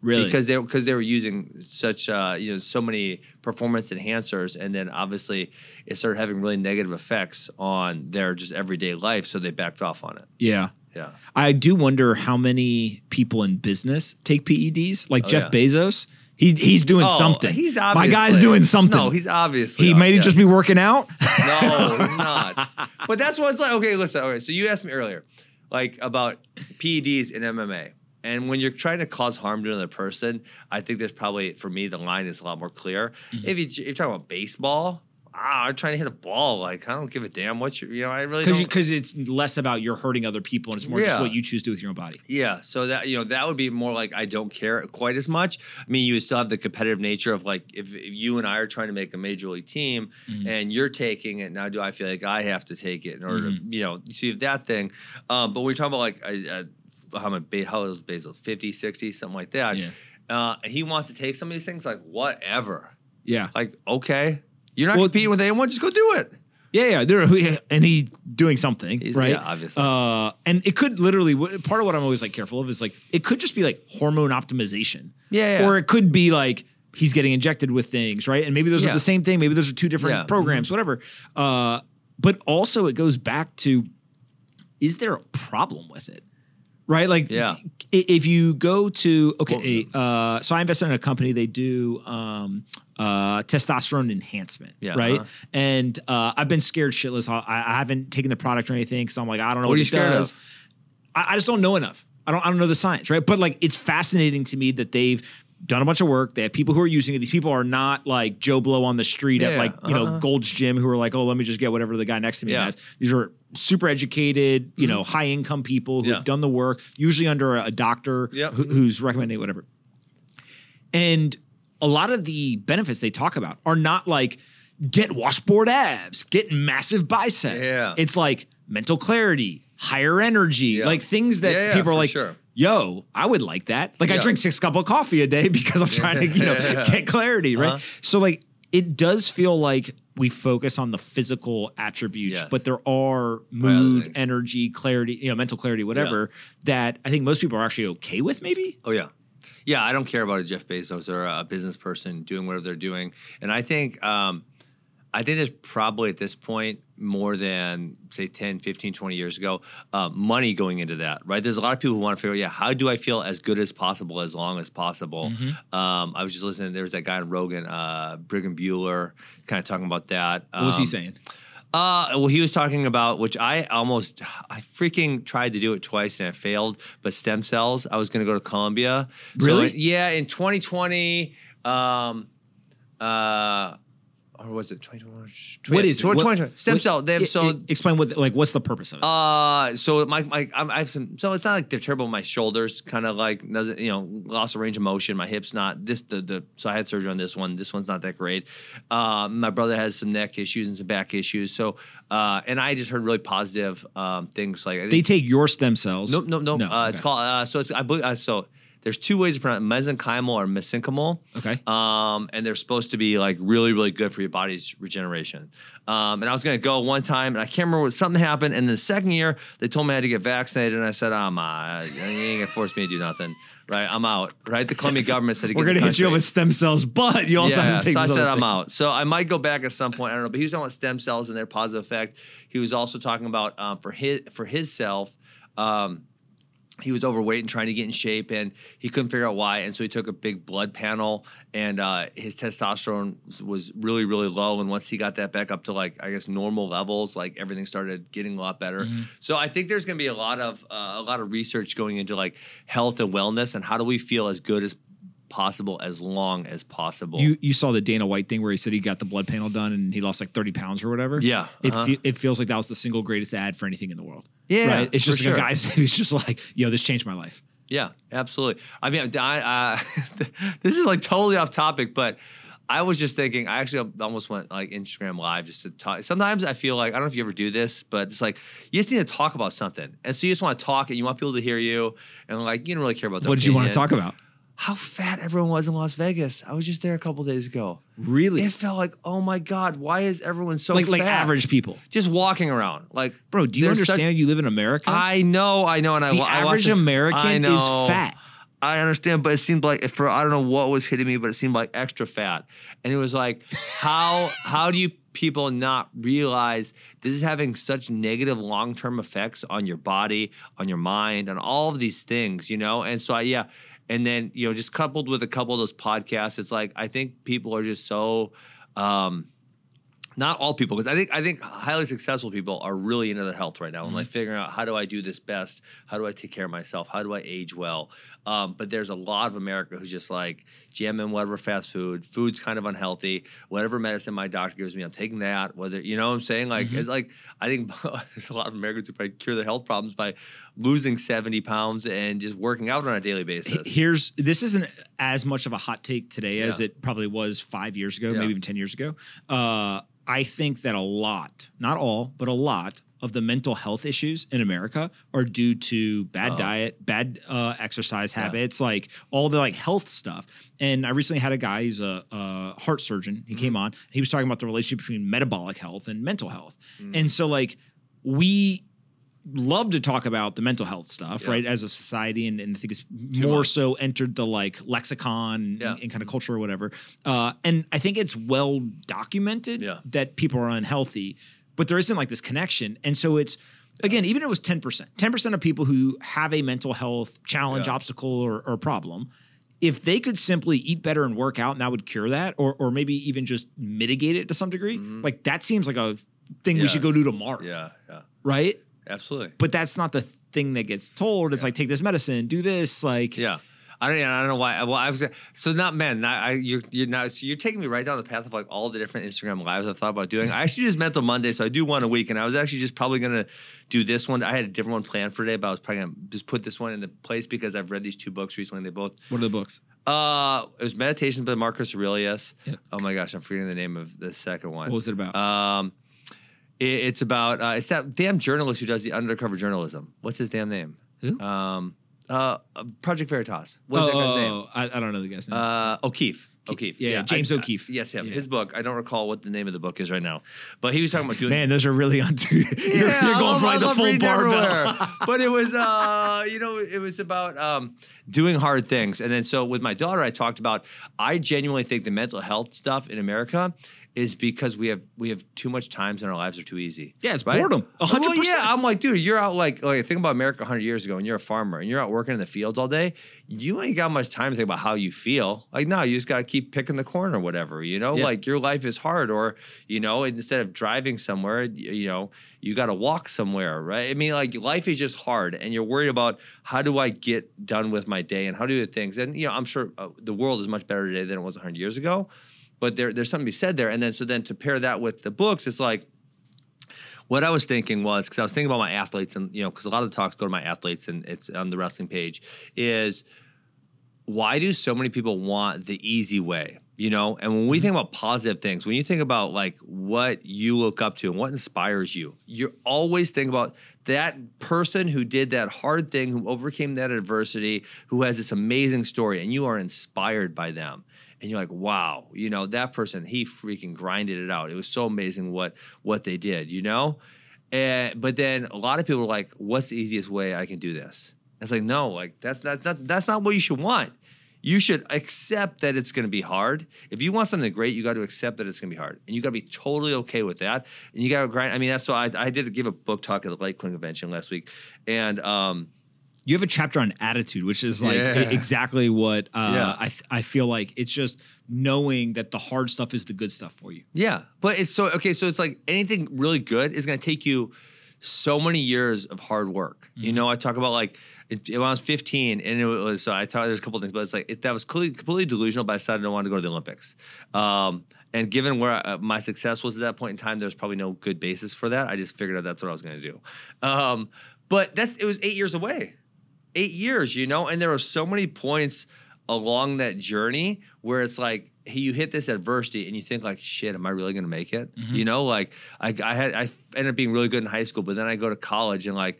Really? because they because they were using such uh, you know so many performance enhancers, and then obviously it started having really negative effects on their just everyday life, so they backed off on it. yeah. Yeah. I do wonder how many people in business take PEDs, like Oh, Jeff yeah. Bezos. He he's doing Oh, something. He's my guy's doing something. No, he's obviously he may yes. just be working out. No, he's not. But that's what it's like. Okay, listen. Okay, so you asked me earlier, like about PEDs in MMA, and when you're trying to cause harm to another person, I think there's probably for me the line is a lot more clear. Mm-hmm. If you, if you're talking about baseball, ah, I'm trying to hit a ball. Like I don't give a damn what you, you know. I really Because don't. because it's less about you're hurting other people and it's more just what you choose to do with your own body. Yeah, so that you know that would be more like I don't care quite as much. I mean, you still have the competitive nature of like if, if you and I are trying to make a major league team Mm-hmm. and you're taking it now, do I feel like I have to take it in order Mm-hmm. to you know see that thing? Um, but we're talking about like a, a, how much how is Bezos 50, 60, something like that. Yeah. Uh, and he wants to take some of these things like whatever. Yeah. Like okay, you're not Well- competing with anyone, just go do it. Yeah, yeah, there, and he's doing something, He's- right? yeah, obviously. Uh, and it could literally part of what I'm always like careful of is like it could just be like hormone optimization, Yeah, yeah. or it could be like he's getting injected with things, right? And maybe those Yeah. are the same thing, maybe those are two different programs, whatever. Uh, but also it goes back to is there a problem with it? Right, like Yeah. if you go to okay, uh, so I invested in a company. They do um, uh, testosterone enhancement, Yeah, right? uh-huh. And uh, I've been scared shitless. I, I haven't taken the product or anything because I'm like, I don't know What what, are you it scared does. of? I, I just don't know enough. I don't. I don't know the science, right? But like, it's fascinating to me that they've done a bunch of work. They have people who are using it. These people are not like Joe Blow on the street at like you know uh-huh. Gold's Gym who are like, oh, let me just get whatever the guy next to me Yeah. Mm-hmm. has. These are super educated, you know, high income people who've Yeah. done the work, usually under a, a doctor Yep. who, who's recommending whatever. And a lot of the benefits they talk about are not like get washboard abs, get massive biceps. Yeah. It's like mental clarity, higher energy, Yeah. like things that Yeah, yeah, people are like, sure. Yo, I would like that. Like I drink six cup of coffee a day because I'm trying to, you know, get clarity, right? Uh-huh. So like it does feel like we focus on the physical attributes, Yes. but there are mood, energy, clarity, you know, mental clarity, whatever, that I think most people are actually okay with maybe. Oh yeah, yeah. I don't care about a Jeff Bezos or a business person doing whatever they're doing, and I think um, I think there's probably at this point more than say 10, 15, 20 years ago, uh, money going into that. Right? There's a lot of people who want to figure, out, yeah, how do I feel as good as possible as long as possible? Mm-hmm. Um, I was just listening. There was that guy on Rogan, uh, Brigham Buhler, kind of talking about that. What was he Um, saying? uh, well, he was talking about which I almost, I freaking tried to do it twice and I failed. But stem cells, I was going to go to Colombia. So, Really? yeah, in 2020. Um, uh, or was it 2021? What is it? 2020? What- Stem cell. They have i- so. i- explain what like what's the purpose of it? Uh, so my my I'm- I have some. So it's not like they're terrible. My shoulders kind of like doesn't you know loss of range of motion. My hips not this the the. So I had surgery on this one. This one's not that great. Um, my brother has some neck issues and some back issues. So uh, and I just heard really positive um things like they take your stem cells. nope nope nope. No, uh, It's called uh, so it's I believe uh, so. There's two ways to pronounce it, mesenchymal or mesenchymal. Okay. Um, and they're supposed to be like really, really good for your body's regeneration. Um, and I was gonna go one time, and I can't remember what something happened. And the second year, they told me I had to get vaccinated, and I said, "I'm uh, you ain't gonna force me to do nothing, right? I'm out." Right? The Colombian government said to We're gonna hit you up with stem cells, but you also Yeah, have to take so I said I'm out. So I might go back at some point. I don't know. But he was talking about stem cells and their positive effect. He was also talking about um, for his for his self. Um, he was overweight and trying to get in shape and he couldn't figure out why and so he took a big blood panel and uh, his testosterone was- really really low and once he got that back up to like i guess normal levels like everything started getting a lot better. So i think there's going to be a lot of uh, a lot of research going into like health and wellness and how do we feel as good as possible as long as possible You you saw the Dana White thing where he said he got the blood panel done and he lost like 30 pounds or whatever. Yeah, It, uh-huh. fe- it feels like that was the single greatest ad for anything in the world. Yeah, Right. It's just like a guy who's just like, yo, this changed my life. Yeah, absolutely. I mean, I, uh, this is like totally off topic, but I was just thinking. I actually almost went like Instagram live just to talk. Sometimes I feel like I don't know if you ever do this, but it's like you just need to talk about something, and so you just want to talk and you want people to hear you, and like you don't really care about. Their What did you want to talk about? How fat everyone was in Las Vegas. I was just there a couple days ago. Really? It felt like, oh my god, why is everyone so like fat? like average people. Just walking around, like Bro, do you there's such- understand you live in America? I know, I know, and I the I average this- American I is fat. I understand, but it seemed like for I don't know what was hitting me, but it seemed like extra fat, and it was like, how how do you people not realize this is having such negative long term effects on your body, on your mind, on all of these things, you know? And so I yeah, and then you know just coupled with a couple of those podcasts, it's like I think people are just so. um not all people, because I think I think highly successful people are really into their health right now and Mm-hmm. like figuring out how do I do this best, how do I take care of myself, how do I age well. Um, but there's a lot of America who's just like jamming whatever fast food, food's kind of unhealthy, whatever medicine my doctor gives me, I'm taking that. Whether you know what I'm saying, like Mm-hmm. it's like I think there's a lot of Americans who probably cure their health problems by losing 70 pounds and just working out on a daily basis. Here's this isn't as much of a hot take today as it probably was five years ago, Yeah. maybe even 10 years ago. Uh, I think that a lot, not all, but a lot of the mental health issues in America are due to bad Oh. diet, bad uh, exercise Yeah. habits, like all the like health stuff. And I recently had a guy who's a, a heart surgeon. He Mm-hmm. came on. He was talking about the relationship between metabolic health and mental health. Mm. And so like we love to talk about the mental health stuff, Yeah. right, as a society, and, and I think it's Too more much. so entered the like lexicon Yeah. and, and kind of culture or whatever. Uh, and I think it's well documented Yeah. that people are unhealthy, but there isn't like this connection. And so it's again, even if it was 10%, 10% of people who have a mental health challenge, obstacle, or, or problem. If they could simply eat better and work out, and that would cure that, or or maybe even just mitigate it to some degree, like that seems like a thing we should go Mm-hmm. Do tomorrow, Yeah, yeah, right? Absolutely. but that's not the thing that gets told. It's like take this medicine, do this, like Yeah. I don't, I don't know why. Well, I was so not men. Not, I you're you're not. So you're taking me right down the path of like all the different Instagram lives I've thought about doing. I actually do this Mental Monday, so I do one a week, and I was actually just probably gonna do this one. I had a different one planned for today, but I was probably gonna just put this one into place because I've read these two books recently. They both what are the books? uh it was Meditations by Marcus Aurelius. Yep. Oh my gosh, I'm forgetting the name of the second one. What was it about? Um, it's about uh, it's that damn journalist who does the undercover journalism. What's his damn name? Who? Um, uh, Project Veritas. What's oh, that guy's oh, name? oh, I, I don't know the guy's name. Uh, O'Keefe. O'Keefe. yeah, James I- O'Keefe. I- yes, him. Yeah. His book. I don't recall what the name of the book is right now, but he was talking about doing. Man, those are really on. you're, you're Yeah, I going for like the full barbell. but it was, uh, you know, it was about um, doing hard things. And then so with my daughter, I talked about. I genuinely think the mental health stuff in America is because we have we have too much times in our lives are too easy. Yeah, it's boredom. A hundred Well, yeah. I'm like, dude, you're out like like think about America 100 years ago, and you're a farmer, and you're out working in the fields all day. You ain't got much time to think about how you feel. Like, no, you just got to keep picking the corn or whatever. You know, Yeah. like your life is hard, or you know, instead of driving somewhere, you know, you got to walk somewhere, right? I mean, like life is just hard, and you're worried about how do I get done with my day and how do the things. And you know, I'm sure uh, the world is much better today than it was 100 years ago. But there, there's something to be said there. And then, so then to pair that with the books, it's like, what I was thinking was because I was thinking about my athletes, and you know, because a lot of the talks go to my athletes, and it's on the wrestling page. Is why do so many people want the easy way? You know, and when we mm-hmm. think about positive things, when you think about like what you look up to and what inspires you, you're always thinking about that person who did that hard thing, who overcame that adversity, who has this amazing story, and you are inspired by them and you're like, wow, you know, that person, he freaking grinded it out. It was so amazing what what they did, you know? And but then a lot of people are like, what's the easiest way I can do this? It's like, no, like that's that's not that's not what you should want. You should accept that it's gonna be hard. If you want something great, you got to accept that it's gonna be hard. And you gotta be totally okay with that. And you gotta grind. I mean, that's so I, I did give a book talk at the Light Litecoin convention last week. And um You have a chapter on attitude, which is like Yeah. exactly what uh, Yeah. I th- I feel like it's just knowing that the hard stuff is the good stuff for you. Yeah, but it's so okay. So it's like anything really good is going to take you so many years of hard work. You know, I talk about like it, when I was 15, and it was so I talk. There's a couple things, but it's like it, that was completely, completely delusional. But I decided I wanted to go to the Olympics. Um, and given where uh, my success was at that point in time, there was probably no good basis for that. I just figured out that's what I was going to do. Um, but that's it was eight years away eight years, you know, and there are so many points along that journey where it's like hey, you hit this adversity and you think like, shit, am I really going to make it? You know, like I, I had I ended up being really good in high school, but then I go to college and like,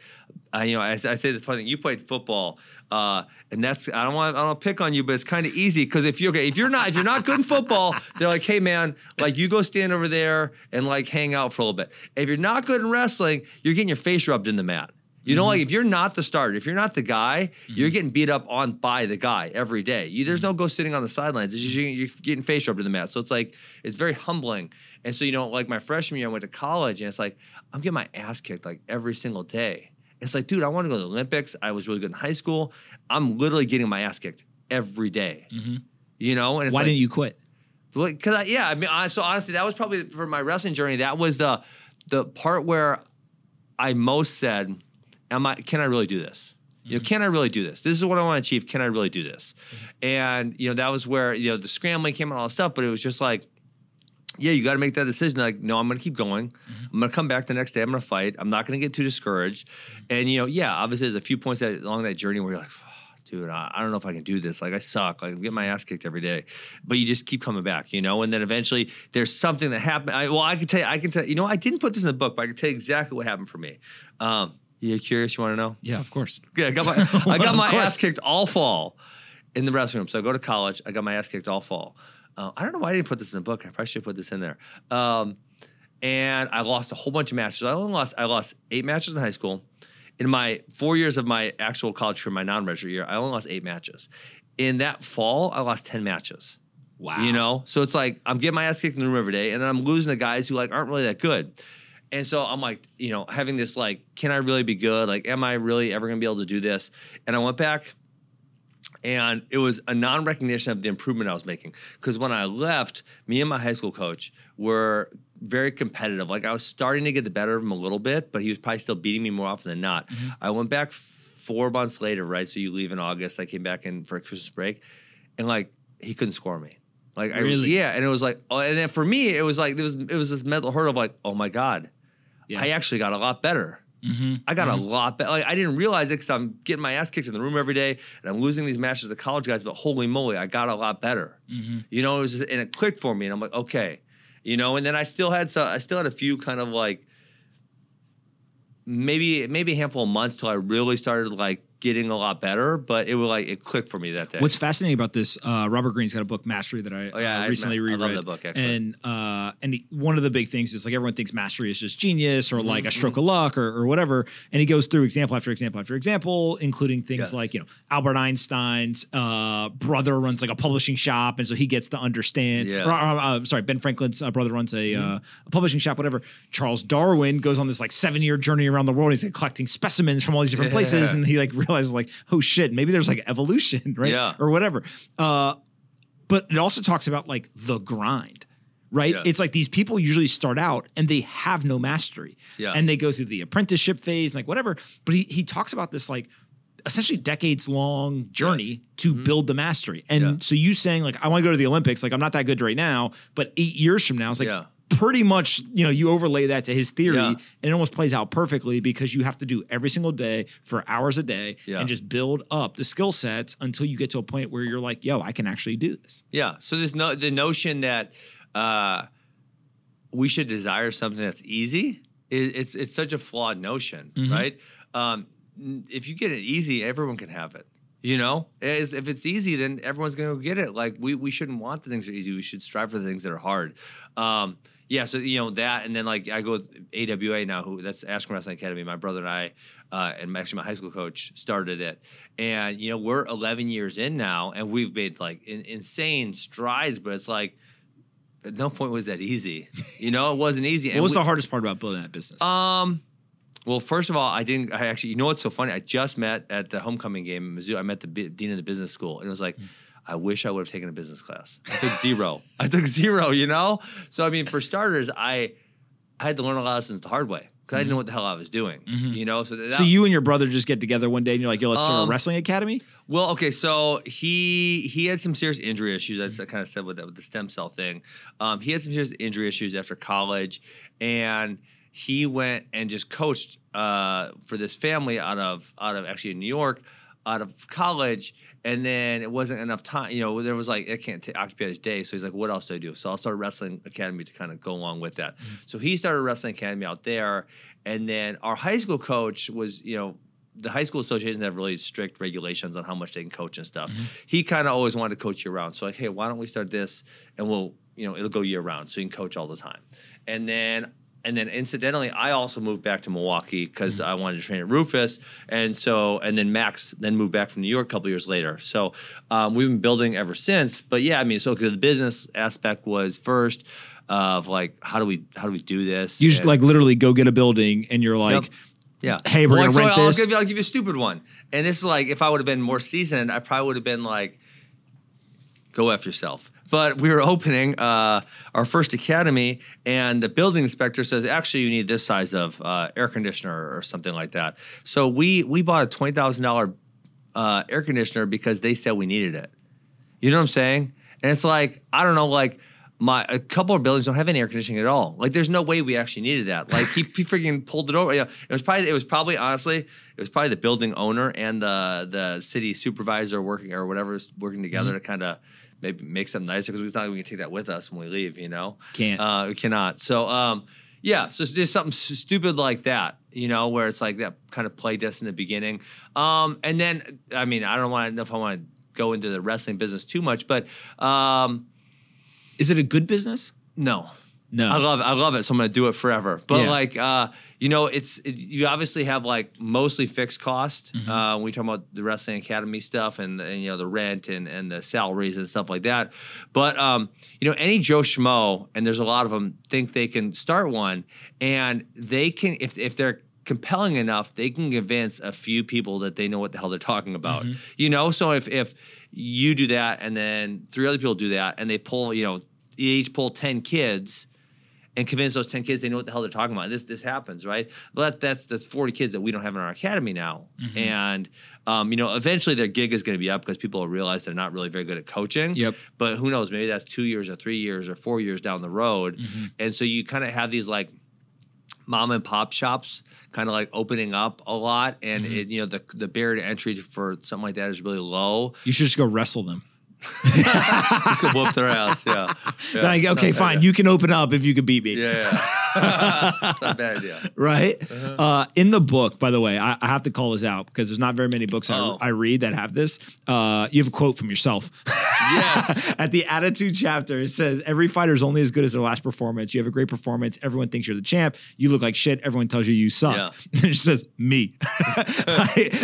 I you know, I, I say the funny thing. You played football, uh, and that's I don't want I don't pick on you, but it's kind of easy because if you're, okay, if you're not if you're not good in football, they're like, hey man, like you go stand over there and like hang out for a little bit. If you're not good in wrestling, you're getting your face rubbed in the mat. You know, like mm-hmm. if you're not the starter, if you're not the guy, you're mm-hmm. getting beat up on by the guy every day. You, there's mm-hmm. no go sitting on the sidelines. It's just you're, getting face rubbed in the mat. So it's like it's very humbling. And so you know, like my freshman year, I went to college, and it's like I'm getting my ass kicked like every single day. It's like, dude, I want to go to the Olympics. I was really good in high school. I'm literally getting my ass kicked every day. You know, and it's Why like, didn't you quit? because I, yeah, I mean, I, so honestly, that was probably for my wrestling journey. That was the the part where I most said, "Am I? Can I really do this? You know, mm-hmm. can I really do this? This is what I want to achieve. Can I really do this?" Mm-hmm. And you know, that was where you know the scrambling came and all that stuff. But it was just like, yeah, you got to make that decision. Like, no, I'm going to keep going. Mm-hmm. I'm going to come back the next day. I'm going to fight. I'm not going to get too discouraged. And you know, yeah, obviously, there's a few points that along that journey where you're like. Dude, I, I don't know if I can do this. Like, I suck. Like, I get my ass kicked every day, but you just keep coming back, you know. And then eventually, there's something that happened. I, well, I can tell you, I can tell you know, I didn't put this in the book, but I can tell you exactly what happened for me. Um, you curious? You want to know? Yeah, of course. Yeah, I got my I got my ass kicked all fall in the restroom. So I go to college. I got my ass kicked all fall. Uh, I don't know why I didn't put this in the book. I probably should have put this in there. Um, and I lost a whole bunch of matches. I only lost I lost eight matches in high school. In my four years of my actual college career, my non-redshirt year, I only lost eight matches. In that fall, I lost ten matches. Wow. You know, so it's like I'm getting my ass kicked in the room every day, and then I'm losing to guys who like aren't really that good. And so I'm like, you know, having this like, can I really be good? Like, am I really ever gonna be able to do this? And I went back and it was a non-recognition of the improvement I was making. Because when I left, me and my high school coach were very competitive. Like I was starting to get the better of him a little bit, but he was probably still beating me more often than not. Mm-hmm. I went back four months later, right? So you leave in August. I came back in for a Christmas break, and like he couldn't score me. Like I Really? yeah, and it was like, oh, and then for me, it was like it was it was this mental hurdle of like, oh my god, Yeah. I actually got a lot better. Mm-hmm. I got a lot better. Like I didn't realize it because I'm getting my ass kicked in the room every day, and I'm losing these matches to college guys. But holy moly, I got a lot better. Mm-hmm. You know, it was just, and it clicked for me, and I'm like, okay, you know. And then I still had so I still had a few kind of like maybe maybe a handful of months till I really started like getting a lot better. But it was like it clicked for me that day. What's fascinating about this, uh, Robert Greene's got a book, Mastery, that I Oh, yeah, uh, I- recently I reread. love that book, actually. And uh, and he, one of the big things is like everyone thinks mastery is just genius or Mm-hmm, like a stroke of luck or, or whatever. And he goes through example after example after example, including things Yes. like you know Albert Einstein's uh, brother runs like a publishing shop, and so he gets to understand. Yeah. Mm-hmm. Or, uh, uh, sorry, Ben Franklin's uh, brother runs a, uh, a publishing shop, whatever. Charles Darwin goes on this like seven year journey around the world. He's like collecting specimens from all these different places, and he like realizes like, oh shit, maybe there's like evolution, right? Yeah. Or whatever. Uh, but it also talks about like the grind. Right? Yes. It's like these people usually start out and they have no mastery. Yeah. And they go through the apprenticeship phase, like whatever. But he, he talks about this like essentially decades long journey to build the mastery. And Mm-hmm. Yeah. so you saying like I want to go to the Olympics, like I'm not that good right now, but eight years from now, it's like Yeah. Pretty much, you know, you overlay that to his theory Yeah. and it almost plays out perfectly because you have to do every single day for hours a day Yeah. and just build up the skill sets until you get to a point where you're like, yo, I can actually do this. Yeah. So there's no the notion that uh, we should desire something that's easy. It, it's it's such a flawed notion, right? Um, if you get it easy, everyone can have it. You know, As- if it's easy, then everyone's gonna go get it. Like we we shouldn't want the things that are easy. We should strive for the things that are hard. Um, yeah, so you know that, and then like I go with AWA now, who that's Askren Wrestling Academy. My brother and I, uh, and actually my high school coach started it, and you know we're 11 years in now, and we've made like in, insane strides. But it's like at no point was that easy. You know, it wasn't easy. What And was we- the hardest part about building that business? um, Well, first of all, I didn't. I actually, you know what's so funny? I just met at the homecoming game in Mizzou. I met the bi- dean of the business school, and it was like, I wish I would have taken a business class. I took zero. I took zero. You know. So I mean, for starters, I I had to learn a lot of lessons the hard way because I didn't know what the hell I was doing. You know. So that, So you and your brother just get together one day and you're like, yo, let's start Um, a wrestling academy? Well, okay, so he he had some serious injury issues. I kind of said with that with the stem cell thing. Um, he had some serious injury issues after college, and he went and just coached uh, for this family out of out of actually in New York, out of college. And then it wasn't enough time. You know, there was like it can't t- occupy his day. So he's like, "What else do I do?" So I'll start a wrestling academy to kind of go along with that. Mm-hmm. So he started a wrestling academy out there, and then our high school coach was, you know, the high school associations have really strict regulations on how much they can coach and stuff. Mm-hmm. He kind of always wanted to coach year round. So like, hey, why don't we start this and we'll, you know, it'll go year round so you can coach all the time. And then and then incidentally, I also moved back to Milwaukee because I wanted to train at Roufus, and so and then Max then moved back from New York a couple years later. So um, we've been building ever since. But yeah, I mean, so the business aspect was first of like how do we how do we do this? You just And- like literally go get a building and you're like, Yep. Yeah. Hey, we're gonna so rent I'll this. Give you, I'll give you a stupid one. And this is like, if I would have been more seasoned, I probably would have been like, go after yourself. But we were opening uh, our first academy, and the building inspector says, actually, you need this size of uh, air conditioner or something like that. So we we bought a twenty thousand dollar uh, air conditioner because they said we needed it. You know what I'm saying? And it's like I don't know, like my a couple of buildings don't have any air conditioning at all. Like there's no way we actually needed that. Like he, he freaking pulled it over. You know, it was probably it was probably honestly it was probably the building owner and the the city supervisor working or whatever is working together Mm-hmm. to kind of maybe make something nicer because we thought we could take that with us when we leave. You know, Can't. uh, we cannot. So um, yeah, so just something stupid like that, you know, where it's like that kind of play this in the beginning. Um, and then, I mean, I don't want to know if I want to go into the wrestling business too much, but um, is it a good business? no. No. I love it. I love it. So I'm going to do it forever. But Yeah. like, uh, you know, it's it, you obviously have like mostly fixed cost. Mm-hmm. Uh, when we talk about the wrestling academy stuff and, and you know the rent and, and the salaries and stuff like that. But um, you know, any Joe Schmo, and there's a lot of them, think they can start one, and they can if if they're compelling enough, they can convince a few people that they know what the hell they're talking about. Mm-hmm. You know, so if if you do that and then three other people do that and they pull, you know, each pull ten kids and convince those 10 kids they know what the hell they're talking about. This this happens, right? But that's that's 40 kids that we don't have in our academy now. Mm-hmm. And um, you know, eventually their gig is going to be up because people will realize they're not really very good at coaching. Yep. But who knows? Maybe that's two years or three years or four years down the road. Mm-hmm. And so you kind of have these like mom and pop shops kind of like opening up a lot and Mm-hmm. it, you know the the barrier to entry for something like that is really low You should just go wrestle them. Just go whoop their ass yeah, Yeah, like, okay, fine. idea. You can open up if you could beat me. yeah, yeah. it's not a bad idea right? Uh-huh. uh in the book, by the way, I, I have to call this out because there's not very many books Oh. I, I read that have this. Uh, you have a quote from yourself. Yes. At the attitude chapter, it says, Every fighter is only as good as their last performance. You have a great performance. Everyone thinks you're the champ. You look like shit. Everyone tells you you suck. Yeah. And it just says, Me.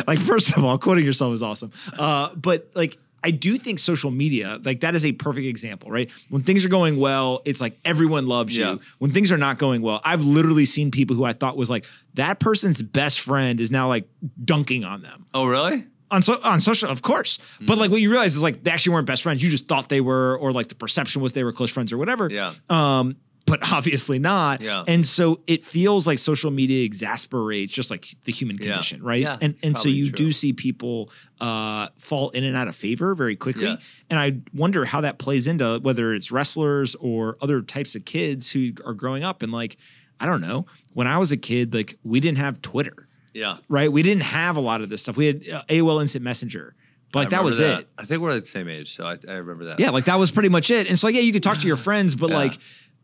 like, first of all, quoting yourself is awesome. Uh, but like, I do think social media, like that is a perfect example, right? When things are going well, it's like everyone loves Yeah. you. When things are not going well, I've literally seen people who I thought was like that person's best friend is now like dunking on them oh really on so on social, of course. But like what you realize is like they actually weren't best friends. You just thought they were, or like the perception was they were close friends or whatever. Yeah. Um, but obviously not. Yeah. And so it feels like social media exasperates just like the human Yeah. condition, right? Yeah, and and so you true. do see people uh, fall in and out of favor very quickly. Yes. And I wonder how that plays into whether it's wrestlers or other types of kids who are growing up and like, I don't know. When I was a kid, like we didn't have Twitter yeah right? We didn't have a lot of this stuff. We had uh, AOL Instant Messenger, but like that was that. it. I think we're the same age, so I, I remember that. Yeah, like that was pretty much it. And so like, yeah, you could talk to your friends, but Yeah. like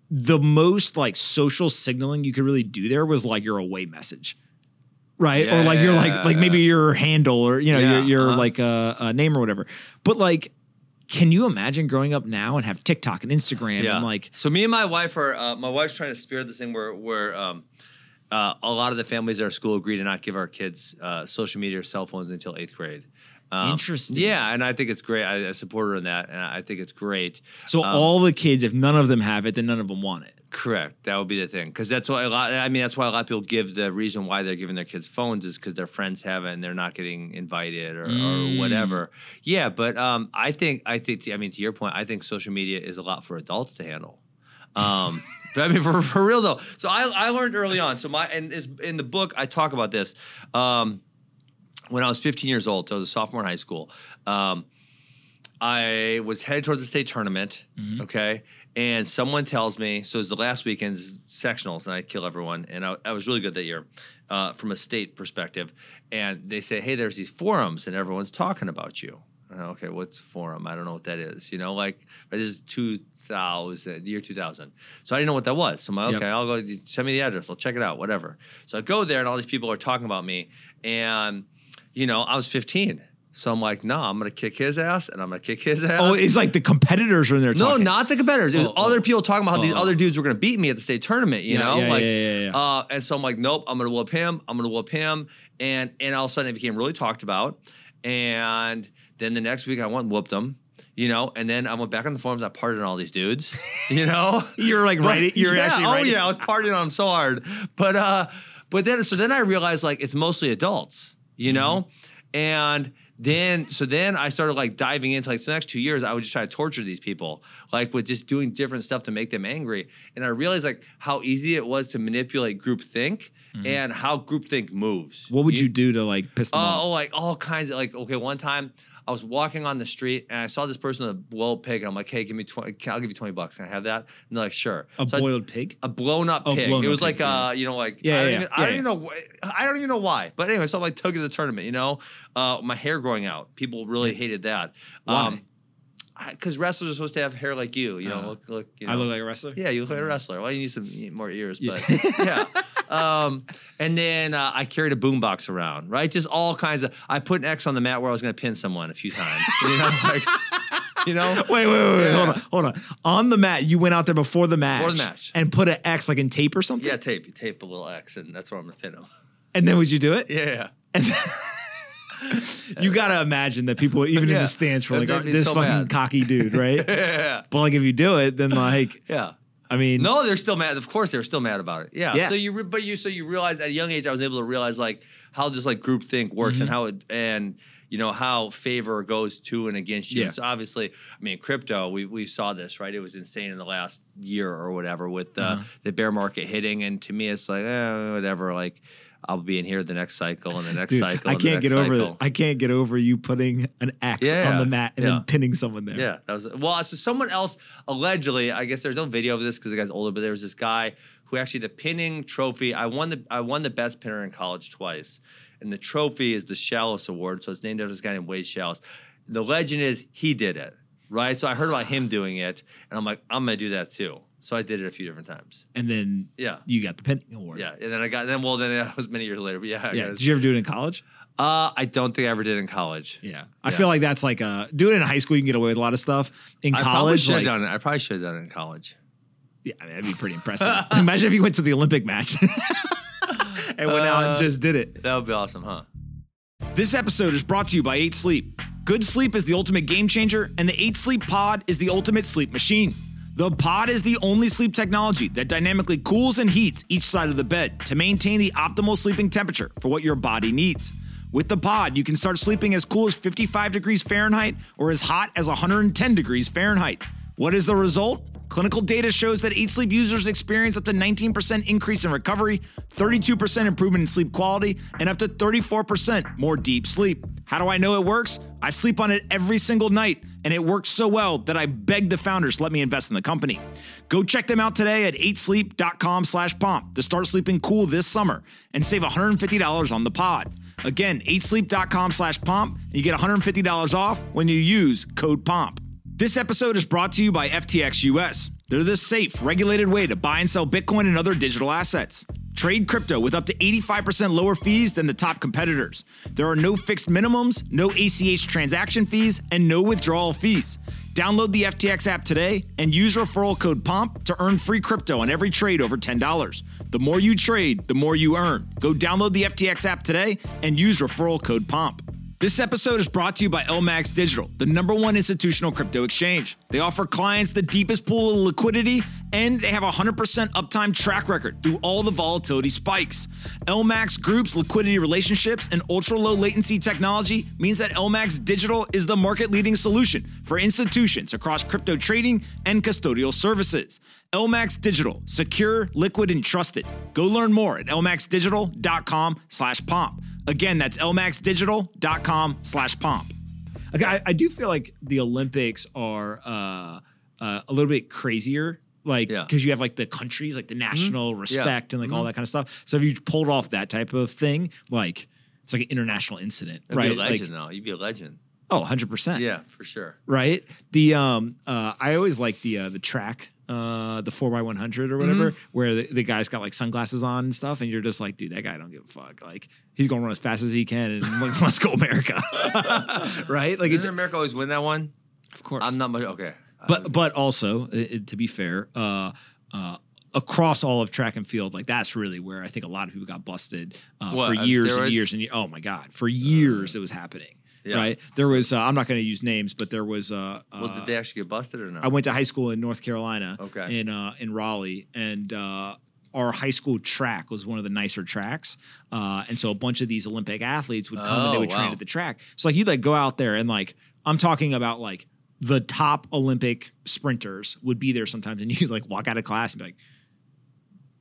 the most like social signaling you could really do there was like your away message. Right. or like your Yeah, like like maybe your handle or you know, your Yeah, your uh-huh. like uh, uh name or whatever. But like can you imagine growing up now and have TikTok and Instagram yeah. and like so me and my wife are. Uh, my wife's trying to spear this thing where where um, uh, a lot of the families at our school agree to not give our kids uh, social media or cell phones until eighth grade. Um, Interesting. Yeah, and I think it's great. I, I support her in that, and I think it's great. so Um, all the kids, if none of them have it, then none of them want it. Correct. That would be the thing, because that's why a lot. I mean, that's why a lot of people give the reason why they're giving their kids phones is because their friends have it and they're not getting invited or, or whatever. Yeah, but um, I think I think I mean to your point, I think social media is a lot for adults to handle. Um, but I mean, for, for real though. So I, I learned early on. So my and it's, in the book I talk about this. Um, when I was 15 years old, so I was a sophomore in high school. Um, I was headed towards the state tournament. Okay. And someone tells me, so it was the last weekend's sectionals, and I kill everyone. And I, I was really good that year uh, from a state perspective. And they say, hey, there's these forums, and everyone's talking about you. And okay, what's a forum? I don't know what that is. You know, like this is 2000, the year 2000. So I didn't know what that was. So I'm like, Yep. okay, I'll go, send me the address. I'll check it out, whatever. So I go there, and all these people are talking about me. And, you know, I was 15. So I'm like, no, I'm going to kick his ass, and I'm to kick his ass. Oh, it's like the competitors are in there. No, talking. not the competitors. It was Oh, other oh. people talking about how these Oh, oh. other dudes were to beat me at the state tournament. You Yeah, know, yeah, like, yeah. Uh, and so I'm like, nope, I'm to whoop him. I'm to whoop him, and and all of a sudden it became really talked about. And then the next week I went and whooped them. You know, and then I went back on the forums. I partied on all these dudes. You know, You're like right. You're actually oh writing. yeah, I was partying on them so hard. But uh, but then so then I realized like it's mostly adults, you know, Mm-hmm. and then so then I started like diving into like the next two years I would just try to torture these people like with just doing different stuff to make them angry, and I realized like how easy it was to manipulate groupthink and how groupthink moves. Mm-hmm. What would you do to like piss them Uh, off? oh, like all kinds of like. Okay, one time I was walking on the street and I saw this person with a blow pig. And I'm like, hey, give me twenty. I'll give you twenty bucks. Can I have that? And they're like, sure. A So I- boiled pig? a blown up Oh, pig. blown it was like yeah. uh, you know, like Yeah, I don't, yeah, even, yeah, I don't yeah. even know. I don't even know why. But anyway, so I'm like took it to the tournament. You know, uh, my hair growing out. People really hated that. Why? Because wrestlers are supposed to have hair like you. You know, Uh, look, look. You know, I look like a wrestler. yeah, you look like a wrestler. Well, you need some more ears, Yeah. but yeah. Um, and then uh, I carried a boombox around, right? Just all kinds of. I put an X on the mat where I was going to pin someone a few times. You know, like, you know. Wait, wait, wait, wait. Yeah. Hold on, hold on. On the mat, you went out there before the match. Before the match. And put an X like in tape or something? Yeah, tape. You tape a little X, and that's where I'm going to pin them. And then would you do it? Yeah. You gotta imagine that people, even in the stands, were like, They'd "Oh, be this so fucking mad." cocky dude, right? Yeah. But like, if you do it, then like, Yeah. I mean, No, they're still mad. Of course, they're still mad about it. Yeah. Yeah. So you, re- but you, so you realize at a young age, I was able to realize like how this like group think works Mm-hmm. and how it and you know how favor goes to and against you. Yeah. So obviously, I mean, crypto, we we saw this right. It was insane in the last year or whatever with the Uh-huh. the bear market hitting, and to me, it's like eh, whatever. Like I'll be in here the next cycle and the next dude, cycle. I can't get over. cycle. I can't get over you putting an X Yeah, on the mat and yeah. then pinning someone there. Yeah, that was well. So someone else allegedly, I guess there's no video of this because the guy's older, but there was this guy who actually the pinning trophy. I won the I won the best pinner in college twice, and the trophy is the Schalles Award. So it's named after this guy named Wade Schalles. The legend is he did it, right? So I heard about him doing it, and I'm like, I'm gonna do that too. So I did it a few different times. And then Yeah. you got the pinning award. Yeah, and then I got then well then that was many years later. But yeah, I Yeah. Did you ever do it in college? uh, I don't think I ever did in college. Yeah. I Yeah. feel like that's like a do it in high school. You can get away with a lot of stuff. In college. I probably college, should have like, done it. I probably should have done it in college. yeah, that'd be pretty impressive. Imagine if you went to the Olympic match and went out and Uh, just did it. That would be awesome, huh? This episode is brought to you by Eight Sleep. Good sleep is the ultimate game changer, and the Eight Sleep Pod is the ultimate sleep machine. The pod is the only sleep technology that dynamically cools and heats each side of the bed to maintain the optimal sleeping temperature for what your body needs. With the pod, you can start sleeping as cool as 55 degrees Fahrenheit or as hot as 110 degrees Fahrenheit. What is the result? Clinical data shows that Eight Sleep users experience up to 19% increase in recovery, 32% improvement in sleep quality, and up to 34% more deep sleep. How do I know it works? I sleep on it every single night, and it works so well that I begged the founders to let me invest in the company. Go check them out today at eightsleep.com slash pomp to start sleeping cool this summer and save $150 on the pod. Again, eightsleep.com slash pomp, and you get $150 off when you use code POMP. This episode is brought to you by FTX US. They're the safe, regulated way to buy and sell Bitcoin and other digital assets. Trade crypto with up to 85% lower fees than the top competitors. There are no fixed minimums, no ACH transaction fees, and no withdrawal fees. Download the FTX app today and use referral code POMP to earn free crypto on every trade over $10. The more you trade, the more you earn. Go download the FTX app today and use referral code POMP. This episode is brought to you by LMAX Digital, the number one institutional crypto exchange. They offer clients the deepest pool of liquidity And they have a 100% uptime track record through all the volatility spikes. LMAX Group's liquidity relationships and ultra low latency technology means that LMAX Digital is the market leading solution for institutions across crypto trading and custodial services. LMAX Digital, secure, liquid, and trusted. Go learn more at lmaxdigital.com slash pomp. Again, that's lmaxdigital.com slash pomp. Okay, I, I do feel like the Olympics are uh, uh, a little bit crazier, like Yeah. because you have like the countries, like the national respect and like all Mhm. that kind of stuff. So if you pulled off that type of thing, like it's like an international incident, You'd right? be a legend, Like, though. You'd be a legend. oh, 100 percent. Yeah, for sure. Right. The um, uh, I always like the uh, the track. Uh, the four x one hundred or whatever, Mm-hmm. where the, the guy's got like sunglasses on and stuff, and you're just like, dude, that guy don't give a fuck. Like, he's gonna run as fast as he can, and like, let's go America, right? Like, it's, Doesn't America always win that one? of course, I'm not much. Okay. But but also uh, uh, to be fair uh uh across all of track and field like that's really where i think a lot of people got busted uh, What, for on years and years and ye- oh my god for years it was happening Yeah. right there was uh, i'm not going to use names but there was uh, well, uh, did they actually get busted or not? i went to high school in north carolina Okay. in uh in raleigh and uh our high school track was one of the nicer tracks, uh, and so a bunch of these Olympic athletes would come and they Oh, would train at the track. So like you'd like go out there and like I'm talking about like the top Olympic sprinters would be there sometimes, and you like walk out of class and be like,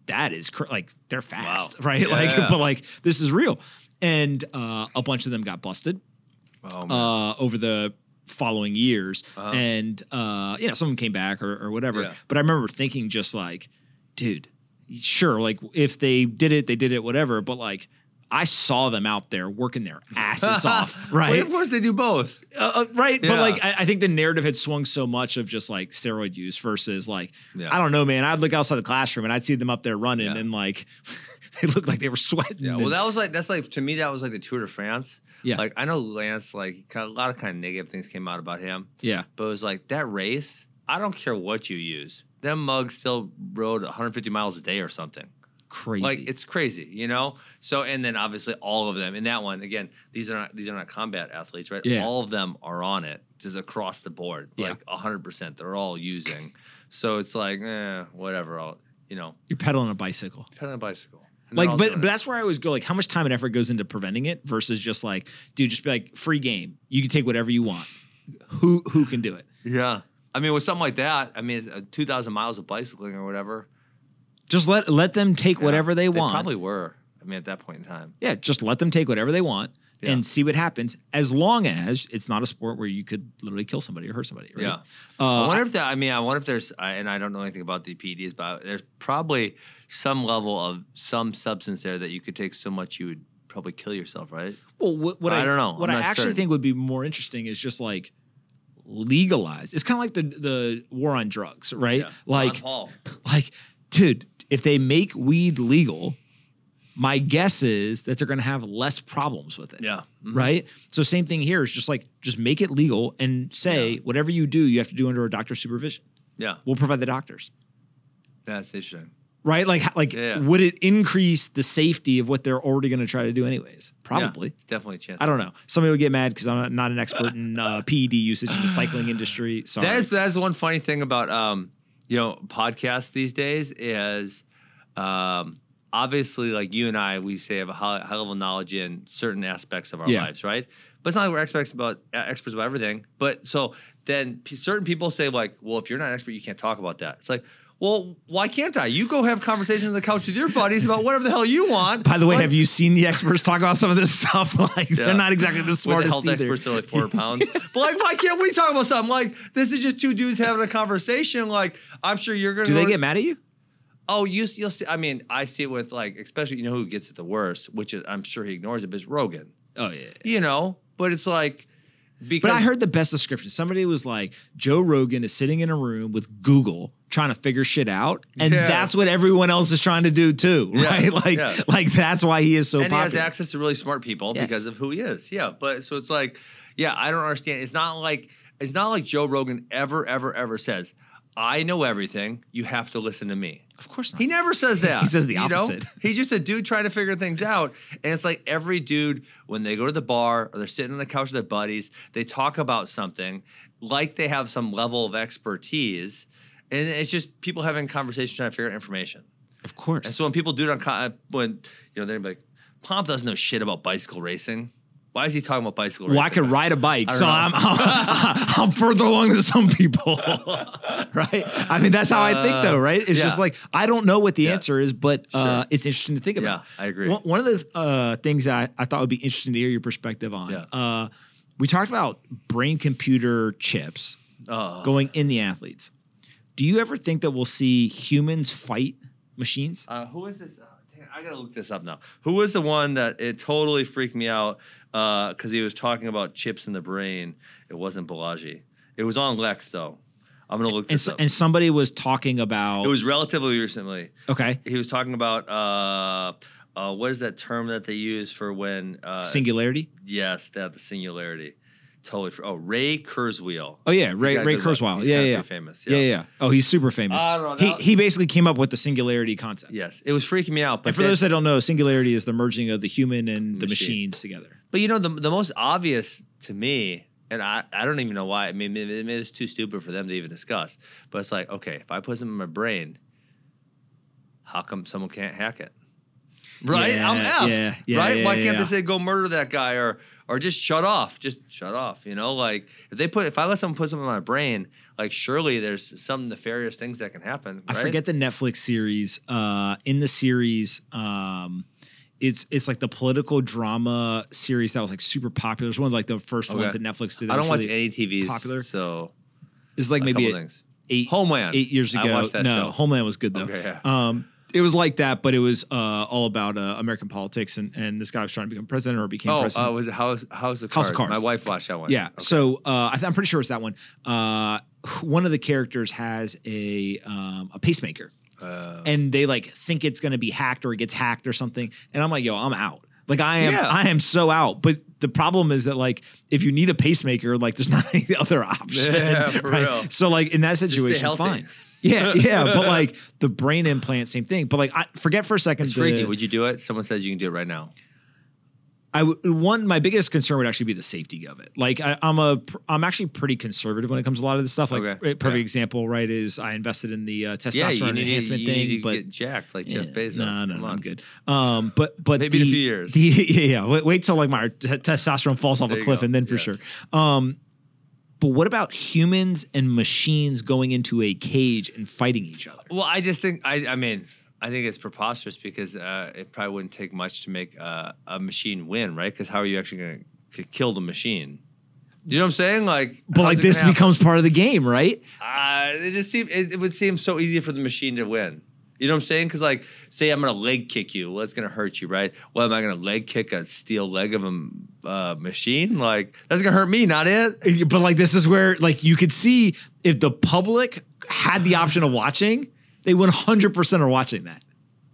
"That is cr- like they're fast, right? Yeah. Like, but like this is real." And uh, a bunch of them got busted oh, uh, over the following years, Uh-huh. and uh, you know some of them came back or, or whatever. Yeah. But I remember thinking just like, dude, sure, like if they did it, they did it, whatever. But like. I saw them out there working their asses off, right? Well, of course they do both. Uh, uh, right. But like, I, I think the narrative had swung so much of just like steroid use versus like, Yeah. I don't know, man. I'd look outside the classroom and I'd see them up there running Yeah. and like, they looked like they were sweating. Yeah, well, that was like that's like to me that was like the Tour de France. Yeah. like I know Lance, like a lot of kind of negative things came out about him, yeah. but it was like that race. I don't care what you use. Them mugs still rode 150 miles a day or something. Crazy. Like it's crazy, you know. So and then obviously all of them in that one again. These are not these are not combat athletes, right? Yeah. All of them are on it, just across the board, Yeah. like 100. percent They're all using. so it's like, eh, whatever. I'll, you know, You're pedaling a bicycle. Pedaling a bicycle. And Like, but, but that's where I always go. Like, how much time and effort goes into preventing it versus just like, dude, just be like free game. You can take whatever you want. Who who can do it? Yeah. I mean, with something like that, I mean, uh, 2,000 miles of bicycling or whatever. Just let let them take yeah, whatever they, want. probably were. I mean, at that point in time. yeah, just let them take whatever they want Yeah. and see what happens. As long as it's not a sport where you could literally kill somebody or hurt somebody. Right? Yeah. Uh, I wonder if that, I mean, I wonder if there's, I- and I don't know anything about the PEDs, but there's probably some level of some substance there that you could take so much you would probably kill yourself, right? Well, what, what I don't know. What I actually certain. think would be more interesting is just like legalize. It's kind of like the the war on drugs, right? Yeah. Like, like, dude, if they make weed legal, my guess is that they're going to have less problems with it. Yeah. Mhm. Right. So same thing here is just like just make it legal and say Yeah. whatever you do, you have to do under a doctor's supervision. Yeah. We'll provide the doctors. That's interesting. Right? Like, like, Yeah. would it increase the safety of what they're already going to try to do, anyways? Yeah, Probably. it's definitely a chance. I don't know. Somebody would get mad because I'm not- an expert in uh, PED usage in the cycling industry. Sorry. That is that's one funny thing about um, you know, podcasts these days is um obviously like you and I we say have a high, high level knowledge in certain aspects of our Yeah. lives, right? But it's not like we're experts about uh, experts about everything. But so then p- certain people say like, well, if you're not an expert, you can't talk about that. It's like, well, why can't I? You go have conversations on the couch with your buddies about whatever the hell you want. By the way, Like, have you seen the experts talk about some of this stuff? Like, Yeah. they're not exactly the with the health either. experts, they're like four pounds. but like, why can't we talk about something? Like, this is just two dudes having a conversation. Like, I'm sure you're gonna. Do they get mad at you? Oh, you, you'll see. I mean, I see it with like, especially you know who gets it the worst, which is I'm sure he ignores it, but it's Rogan. Oh yeah. You know, but it's like because But I heard the best description. Somebody was like, Joe Rogan is sitting in a room with Google trying to figure shit out, and Yes. that's what everyone else is trying to do too, Yes, right? Like, yes. like that's why he is so and he has access to really smart people Yes. because of who he is. Yeah, but so it's like, yeah, I don't understand. It's not like it's not like Joe Rogan ever, ever, ever says, "I know everything. You have to listen to me." of course not. He never says that. He says the you know? opposite. He's just a dude trying to figure things out. And it's like every dude, when they go to the bar or they're sitting on the couch with their buddies, they talk about something like they have some level of expertise. And it's just people having conversations trying to figure out information. Of course. And so when people do it on co- when you know they're like, Pomp doesn't know shit about bicycle racing. Why is he talking about bicycle well, I racing? could ride a bike, so. I'm, I'm I'm further along than some people, right? I mean, that's how I think, though, right? It's just like I don't know what the Yes. answer is, but uh, Sure. it's interesting to think about. Yeah, I agree. One, one of the uh, things that I, I thought would be interesting to hear your perspective on. Yeah. Uh, we talked about brain computer chips Oh. going in the athletes. Do you ever think that we'll see humans fight machines? Uh, who is this? Damn, I gotta look this up now. Who was the one that it totally freaked me out because he was talking about chips in the brain? It wasn't Balaji. It was on Lex though. I'm gonna look And, so, up. and somebody was talking about. it was relatively recently. okay. He was talking about uh, uh, what is that term that they use for when uh, Singularity. Yes, that the singularity. Totally. For, oh, Ray Kurzweil. Oh yeah, Ray Ray. Kurzweil. Yeah, kinda yeah, famous. yeah, yeah. Oh, he's super famous. I don't know, he he basically came up with the singularity concept. Yes, it was freaking me out. But And for then- those that don't know, singularity is the merging of the human and the Machine. machines together. But you know, the the most obvious to me, and I, I don't even know why. I mean, maybe maybe it's too stupid for them to even discuss. But it's like, okay, if I put something in my brain, how come someone can't hack it? Right? Yeah, I'm effed. yeah, yeah, right? yeah, why can't yeah. they say go murder that guy or or just shut off? Just shut off. You know, like if they put if I let someone put something in my brain, like surely there's some nefarious things that can happen. I forget the Netflix series. Uh, in the series, um, it's it's like the political drama series that was like super popular. It's one of like the first Okay. ones that Netflix did. that I don't watch really any TVs, popular. so It's like maybe eight Homeland. eight years I ago. no, show. Homeland was good though. Okay, yeah. Um, it was like that, but it was uh, all about uh, American politics, and and this guy was trying to become president or became Oh, president. uh, was it House House of House of Cards. My wife watched that one. Yeah. Okay. So uh, I th- I'm pretty sure it's that one. Uh, one of the characters has a um, a pacemaker, Uh, and they like think it's going to be hacked or it gets hacked or something. And I'm like, yo, I'm out. Like I am, Yeah. I am so out. But the problem is that like if you need a pacemaker, like there's not any other option. Yeah, for real. So like in that situation, fine. Yeah, yeah. but like the brain implant, same thing. But like I forget for a second. it's the- freaky. Would you do it? Someone says you can do it right now. I w- one my biggest concern would actually be the safety of it. Like I, I'm a I'm actually pretty conservative when it comes to a lot of this stuff. Like Okay. perfect Yeah. example, right? Is I invested in the uh, Yeah, testosterone you need, enhancement you thing, need to but get jacked like Jeff Bezos. No, no, Come no, on. I'm good. Um, but but Maybe in a few years. the- yeah, yeah. Wait, wait till like my t- testosterone falls off There a cliff, and then for Yes. sure. Um, but what about humans and machines going into a cage and fighting each other? Well, I just think I. I mean, I think it's preposterous because uh, it probably wouldn't take much to make uh, a machine win, right? Because how are you actually going to kill the machine? Do you know what I'm saying? Like, But like this becomes part of the game, right? Uh, it just seems it, it would seem so easy for the machine to win. You know what I'm saying? Because like, say I'm gonna leg kick you, well, it's gonna hurt you, right? Well, am I gonna leg kick a steel leg of a uh, machine? Like, that's gonna hurt me, not it. But like this is where like you could see if the public had the option of watching, they 100% are watching that.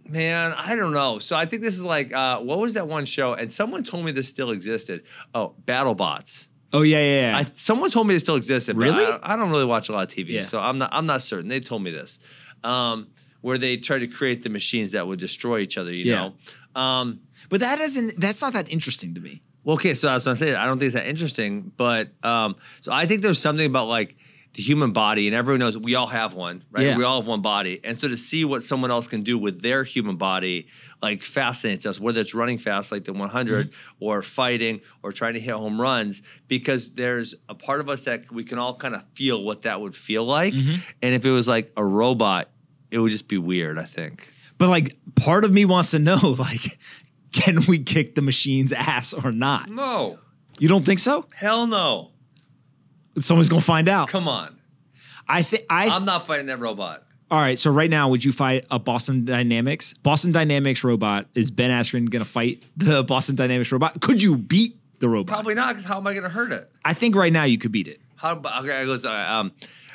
Man, I don't know. So I think this is like, uh, what was that one show? And someone told me this still existed. Oh, BattleBots. Oh yeah, yeah, yeah. I, someone told me it still existed. Really? I, I don't really watch a lot of TV, Yeah. so I'm not. I'm not certain. They told me this, um, where they tried to create the machines that would destroy each other. You Yeah. know. Um, but that isn't that's not that interesting to me. Well, okay, so I was gonna say I don't think it's that interesting, but um, so I think there's something about like the human body, and everyone knows we all have one, right? Yeah. We all have one body, and so to see what someone else can do with their human body, like fascinates us. Whether it's running fast like the 100, Mm-hmm. or fighting, or trying to hit home runs, because there's a part of us that we can all kind of feel what that would feel like, Mm-hmm. and if it was like a robot, it would just be weird. I think. But like part of me wants to know like can we kick the machine's ass or not? No, You don't think so? hell no. Someone's to find out. Come on, I think I I'm not fighting that robot. All right, so right now would you fight a Boston Dynamics? Boston Dynamics robot is Ben Askren to fight the Boston Dynamics robot? Could you beat the robot? Probably not, because how am I to hurt it? I think right now you could beat it. How okay, I goes, uh, um,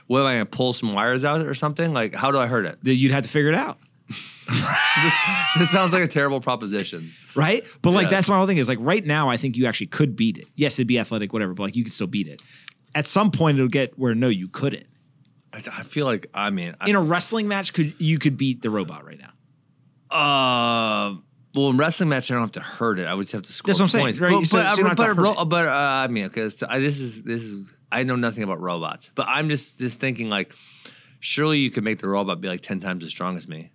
what am I gonna pull some wires out or something? Like, how do I hurt it? You'd have to figure it out. This, this sounds like a terrible proposition. right? But like Yeah. that's my whole thing is like right now I think you actually could beat it. Yes, it'd be athletic, whatever, but like you could still beat it. At some point it'll get where no, you couldn't. I, I feel like, I mean, I, In a wrestling match, could you could beat the robot right now? uh, well, in wrestling match, I don't have to hurt it. I would just have to score That's what I'm saying, points. right? But, So- but, so you but, ro- but uh, I mean, okay, so I, this is this is I know nothing about robots, but I'm just just thinking like, surely you could make the robot be like ten times as strong as me.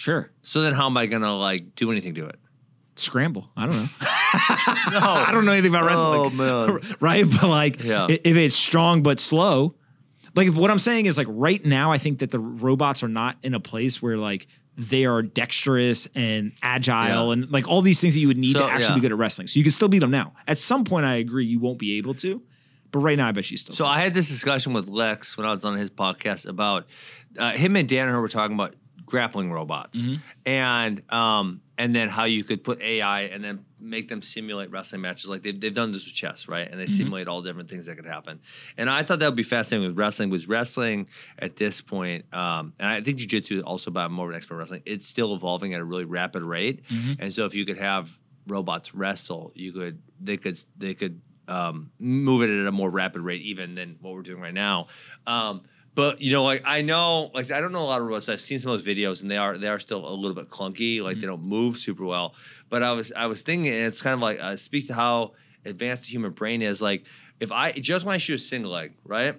Sure. So then, how am I gonna like do anything to it? Scramble. I don't know. I don't know anything about wrestling. Oh, man. right? But like, Yeah. i- if it's strong but slow, like what I'm saying is like right now, I think that the robots are not in a place where like they are dexterous and agile Yeah. and like all these things that you would need So, to actually yeah. be good at wrestling. So you can still beat them now. At some point, I agree you won't be able to, but right now, I bet you still. So I had this discussion with Lex when I was on his podcast about uh, him and Danaher were talking about grappling robots. And um, and then how you could put AI and then make them simulate wrestling matches. Like they've, they've done this with chess right? And they simulate all different things that could happen. And I thought that would be fascinating with wrestling was wrestling at this point um, and I think jiu-jitsu is also about more of an expert wrestling. It's still evolving at a really rapid rate. And so if you could have robots wrestle you could they could they could um, move it at a more rapid rate even than what we're doing right now. Um, but you know, like I know, like I don't know a lot of robots. I've seen some of those videos, and they are they are still a little bit clunky. Like they don't move super well. But I was I was thinking, and it's kind of like uh, it speaks to how advanced the human brain is. Like if I just when I shoot a single leg, right?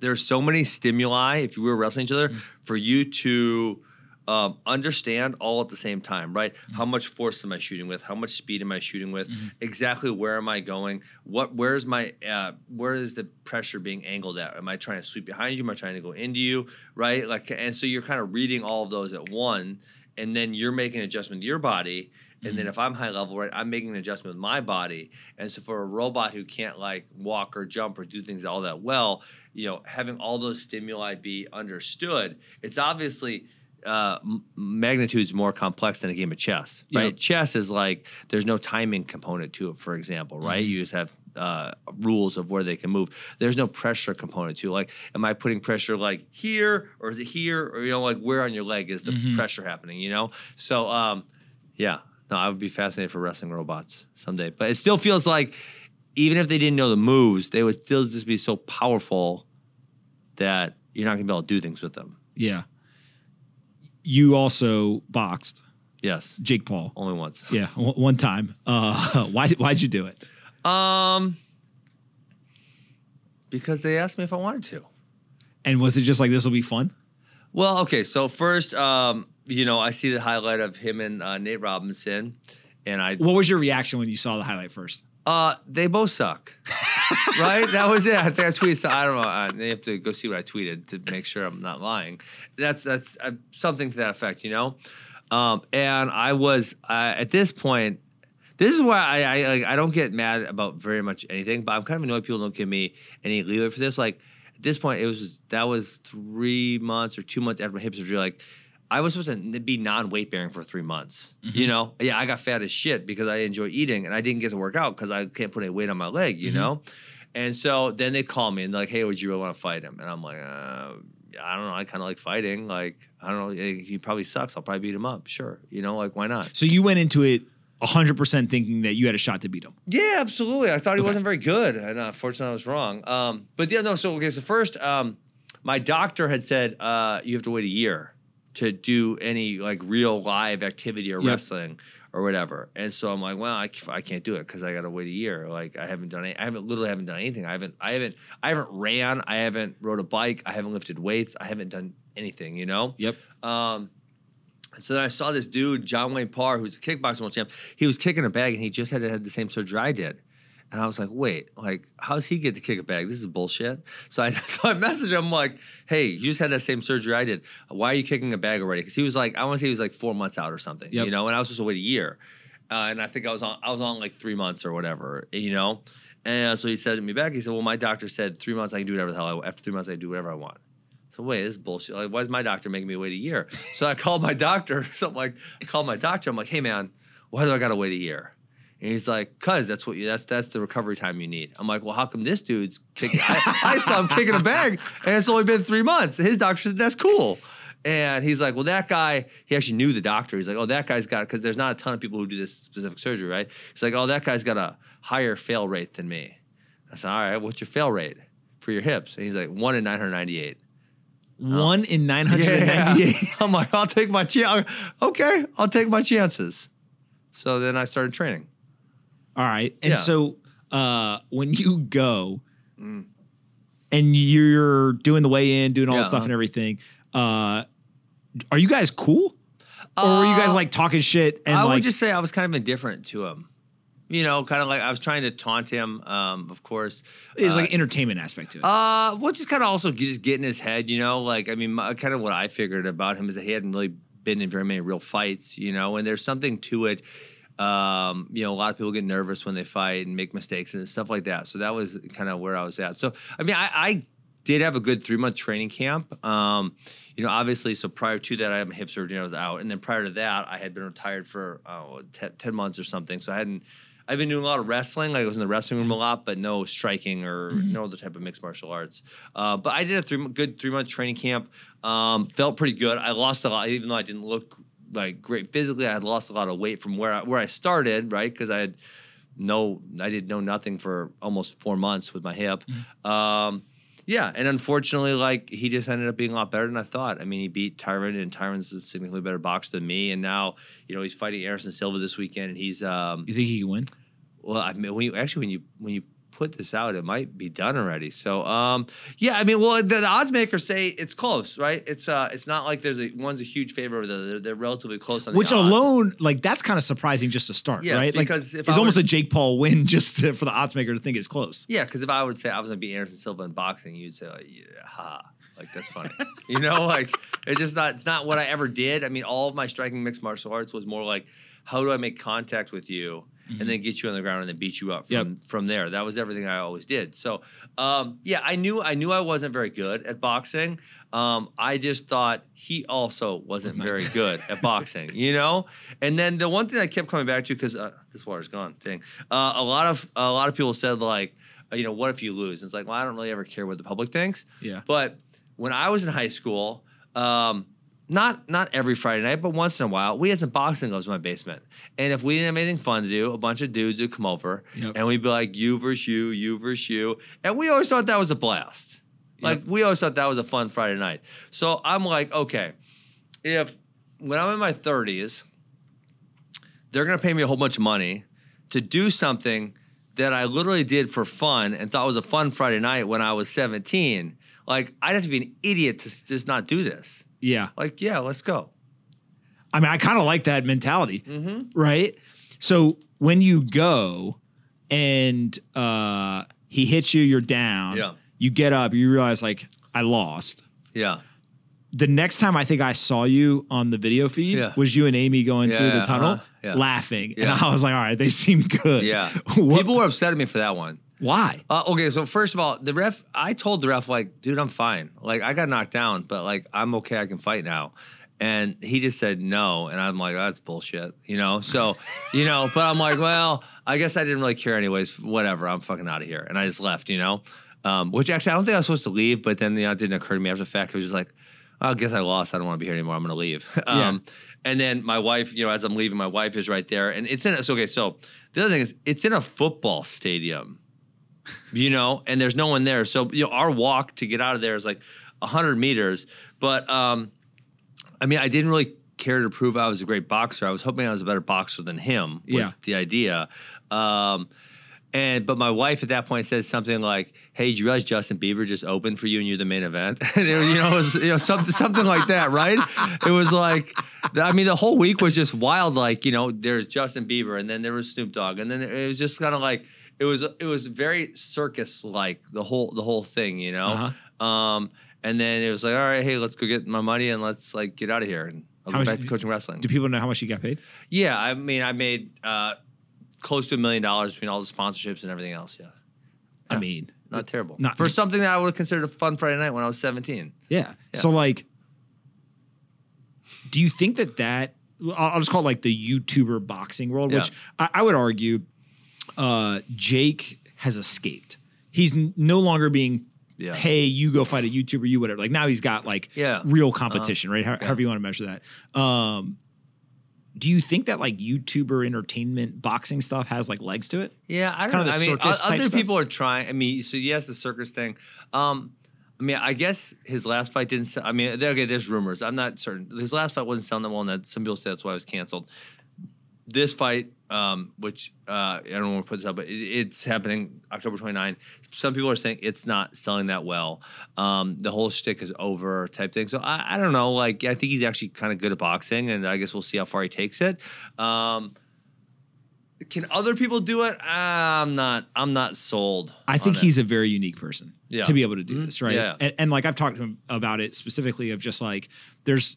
There's so many stimuli if you were wrestling each other for you to um, understand all at the same time, right? How much force am I shooting with? How much speed am I shooting with? Exactly where am I going? What where's my uh, where is the pressure being angled at? Am I trying to sweep behind you? Am I trying to go into you? Right? Like, and so you're kind of reading all of those at one, and then you're making an adjustment to your body. And then if I'm high level, right, I'm making an adjustment with my body. And so for a robot who can't like walk or jump or do things all that well, you know, having all those stimuli be understood, it's obviously uh, m- magnitude's more complex than a game of chess, right? Yep. Chess is like there's no timing component to it, for example, right? You just have uh, rules of where they can move. There's no pressure component to it. Like, am I putting pressure like here or is it here or you know like where on your leg is the pressure happening? You know, so um, yeah, no, I would be fascinated for wrestling robots someday. But it still feels like even if they didn't know the moves, they would still just be so powerful that you're not gonna be able to do things with them. yeah. You also boxed Yes, Jake Paul. only once. Yeah, one one time. Uh, why? Why'd you do it? Um, because they asked me if I wanted to. And was it just like this will be fun? Well, okay. So first, um, you know, I see the highlight of him and uh, Nate Robinson, and I What was your reaction when you saw the highlight first? Uh, they both suck. right? That was it. I think I tweeted. So I don't know. I, they have to go see what I tweeted to make sure I'm not lying. That's that's uh, something to that effect, you know. Um, and I was uh, at this point. This is why I I, like, I don't get mad about very much anything, but I'm kind of annoyed people don't give me any leeway for this. Like at this point, it was that was three months or two months after my hip surgery. Like I was supposed to be non weight bearing for three months. You know, yeah, I got fat as shit because I enjoy eating and I didn't get to work out because I can't put any weight on my leg. You know, and so then they call me and they're like, "Hey, would you really want to fight him?" And I'm like, uh, "I don't know. I kind of like fighting. Like, I don't know. He probably sucks. I'll probably beat him up. Sure. You know, like why not?" So you went into it 100% thinking that you had a shot to beat him. Yeah, absolutely. I thought he wasn't very good, and uh, unfortunately, I was wrong. Um, but yeah, no. So okay, so first, um, my doctor had said uh, you have to wait a year to do any like real live activity or Yep. wrestling or whatever. And so I'm like, well, I can't do it because I got to wait a year. Like I haven't done any, I haven't literally haven't done anything. I haven't I haven't I haven't ran. I haven't rode a bike. I haven't lifted weights. I haven't done anything. You know. Yep. Um, so then I saw this dude, John Wayne Parr, who's a kickboxing world champ. He was kicking a bag, and he just had had the same surgery I did. And I was like, wait, like, how's he get to kick a bag? This is bullshit. So I so I messaged him like, hey, you just had that same surgery I did. Why are you kicking a bag already? Because he was like, I want to say he was like four months out or something, Yep. you know. And I was supposed to wait a year, uh, and I think I was on I was on like three months or whatever, you know. And so he said to me back, he said, well, my doctor said three months I can do whatever the hell I after three months I can do whatever I want. So wait, this is bullshit. Like, why is my doctor making me wait a year? So I called my doctor. So I'm like, I called my doctor. I'm like, hey man, why do I gotta wait a year? And he's like, cause that's what you that's that's the recovery time you need. I'm like, well, how come this dude's kicking I, I saw him kicking a bag and it's only been three months. His doctor said that's cool. And he's like, well, that guy, he actually knew the doctor. He's like, oh, that guy's got, because there's not a ton of people who do this specific surgery, right? He's like, oh, that guy's got a higher fail rate than me. I said, all right, what's your fail rate for your hips? And he's like, one in 998. One in 998. I'm like, I'll take my chance. Okay, I'll take my chances. So then I started training. All right. And Yeah. so uh, when you go Mm. and you're doing the weigh in, doing all the Yeah. stuff and everything. Uh, are you guys cool? Or were you guys Uh, like talking shit and I like would just say I was kind of indifferent to him. You know, kind of like I was trying to taunt him. Um, of course, there's Uh, like entertainment aspect to it. Uh, well, just kind of also just get in his head, you know. Like, I mean, my, kind of what I figured about him is that he hadn't really been in very many real fights, you know. And there's something to it. Um, you know, a lot of people get nervous when they fight and make mistakes and stuff like that. So that was kind of where I was at. So, I mean, I, I did have a good three month training camp. Um, you know, obviously, so prior to that, I had my hip surgery, and I was out, and then prior to that, I had been retired for uh, 10, 10 months or something. So I hadn't. I've been doing a lot of wrestling. Like I was in the wrestling room a lot, but no striking or no other type of mixed martial arts. Uh, but I did a three good three month training camp. Um, felt pretty good. I lost a lot, even though I didn't look like great physically. I had lost a lot of weight from where I, where I started, right? Because I had no, I did know nothing for almost four months with my hip. Um, yeah, and unfortunately, like he just ended up being a lot better than I thought. I mean, he beat Tyron, and Tyron's a significantly better boxer than me. And now, you know, he's fighting Anderson Silva this weekend, and he's um, you think he can win? well, I mean, when you actually when you when you put this out, it might be done already. So, um, yeah, I mean, well, the, the odds makers say it's close, right? It's uh, it's not like there's a one's a huge favor. They're, they're relatively close on the Which odds. alone, like that's kind of surprising just to start, Yes, right? Like because if it's I almost were- a Jake Paul win just to, for the odds maker to think it's close. Yeah, because if I would say I was gonna beat Anderson Silva in boxing, you'd say, like, yeah, ha, like that's funny. you know, like it's just not. It's not what I ever did. I mean, all of my striking mixed martial arts was more like, how do I make contact with you, and then get you on the ground and then beat you up from Yep. from there. That was everything I always did. So, um, yeah, I knew I knew I wasn't very good at boxing. Um, I just thought he also wasn't very good at boxing, you know. And then the one thing I kept coming back to because uh, this water's gone. Dang. Uh, a lot of a lot of people said like, uh, you know, what if you lose? And it's like, well, I don't really ever care what the public thinks. Yeah. But when I was in high school, um, not not every Friday night, but once in a while, we had some boxing gloves in my basement. And if we didn't have anything fun to do, a bunch of dudes would come over Yep. and we'd be like, you versus you, you versus you. And we always thought that was a blast. Like we always thought that was a fun Friday night. So I'm like, okay, if when I'm in my 30s, they're gonna pay me a whole bunch of money to do something that I literally did for fun and thought was a fun Friday night when I was 17. Like I'd have to be an idiot to just not do this. Yeah. Like, yeah, let's go. I mean, I kind of like that mentality, Mm-hmm. right? So when you go and uh, he hits you, you're down. Yeah. You get up, you realize like I lost. Yeah. The next time I think I saw you on the video feed Yeah. was you and Amy going through the tunnel, uh-huh. Yeah. laughing, and I was like, "All right, they seem good." Yeah. People were upset at me for that one. Why? Uh, okay, so first of all, the ref, I told the ref, like, dude, I'm fine. Like, I got knocked down, but like, I'm okay. I can fight now. And he just said no. And I'm like, that's bullshit, you know? So, you know, but I'm like, well, I guess I didn't really care anyways. Whatever. I'm fucking out of here. And I just left, you know? Um, which actually, I don't think I was supposed to leave, but then, you know, it didn't occur to me after the fact. It was just like, I guess I lost. I don't want to be here anymore. I'm going to leave. um, And then my wife, you know, as I'm leaving, my wife is right there. And it's in, so, okay, so the other thing is, it's in a football stadium you know, and there's no one there. So, you know, our walk to get out of there is like 100 meters. But, um, I mean, I didn't really care to prove I was a great boxer. I was hoping I was a better boxer than him, was Yeah. the idea. Um, and but my wife at that point said something like, "Hey, did you realize Justin Bieber just opened for you and you're the main event?" and it you know, it was you know something something like that, right? It was like, I mean, the whole week was just wild. Like you know, there's Justin Bieber, and then there was Snoop Dogg, and then it was just kind of like it was it was very circus like the whole the whole thing, you know. Uh-huh. Um, and then it was like, all right, hey, let's go get my money and let's like get out of here and I'll How go much back to coaching wrestling. Do people know how much you got paid? Yeah, I mean, I made uh, close to a million dollars between all the sponsorships and everything else. Yeah, I mean, not terrible. Not- for something that I would have considered a fun Friday night when I was seventeen. Yeah. So like, do you think that that I'll just call it like the YouTuber boxing world, which I, I would argue, uh, Jake has escaped. He's n- no longer being. Yeah. Hey, you go fight a YouTuber, you whatever. Like now he's got like Yeah. real competition, right? How, However you want to measure that. Um, do you think that like YouTuber entertainment boxing stuff has like legs to it? Yeah, I don't of know. I mean, other stuff? people are trying. I mean, so yes, the circus thing. Um, I mean, I guess his last fight didn't. Sell, I mean, okay, there's rumors. I'm not certain. His last fight wasn't selling that well, and that some people say that's why it was canceled. This fight, um, which uh, I don't want to put this up, but it, it's happening October 29. Some people are saying it's not selling that well. Um, the whole shtick is over type thing. So I, I don't know. Like I think he's actually kind of good at boxing, and I guess we'll see how far he takes it. Um, can other people do it? I'm not. I'm not sold. I think on it. he's a very unique person Yeah. to be able to do Mhm. this, right? Yeah. And, and like I've talked to him about it specifically of just like there's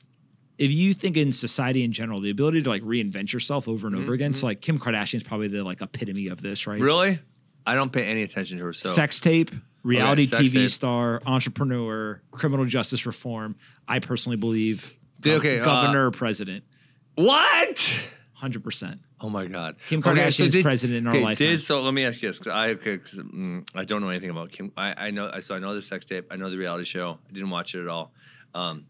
if you think in society in general, the ability to like reinvent yourself over and over again. So like Kim Kardashian's probably the like epitome of this, right? really. I don't pay any attention to her. So Sex tape, reality sex TV tape. star, entrepreneur, criminal justice reform. I personally believe Dude, gov- okay, uh, governor, president, what? hundred percent. Oh my God. Kim Okay, Kardashian's did- president in our okay, lifetime. Did, so let me ask you this, because I, okay, 'cause, mm, I don't know anything about Kim. I, I know, so I know the sex tape. I know the reality show. I didn't watch it at all. Um,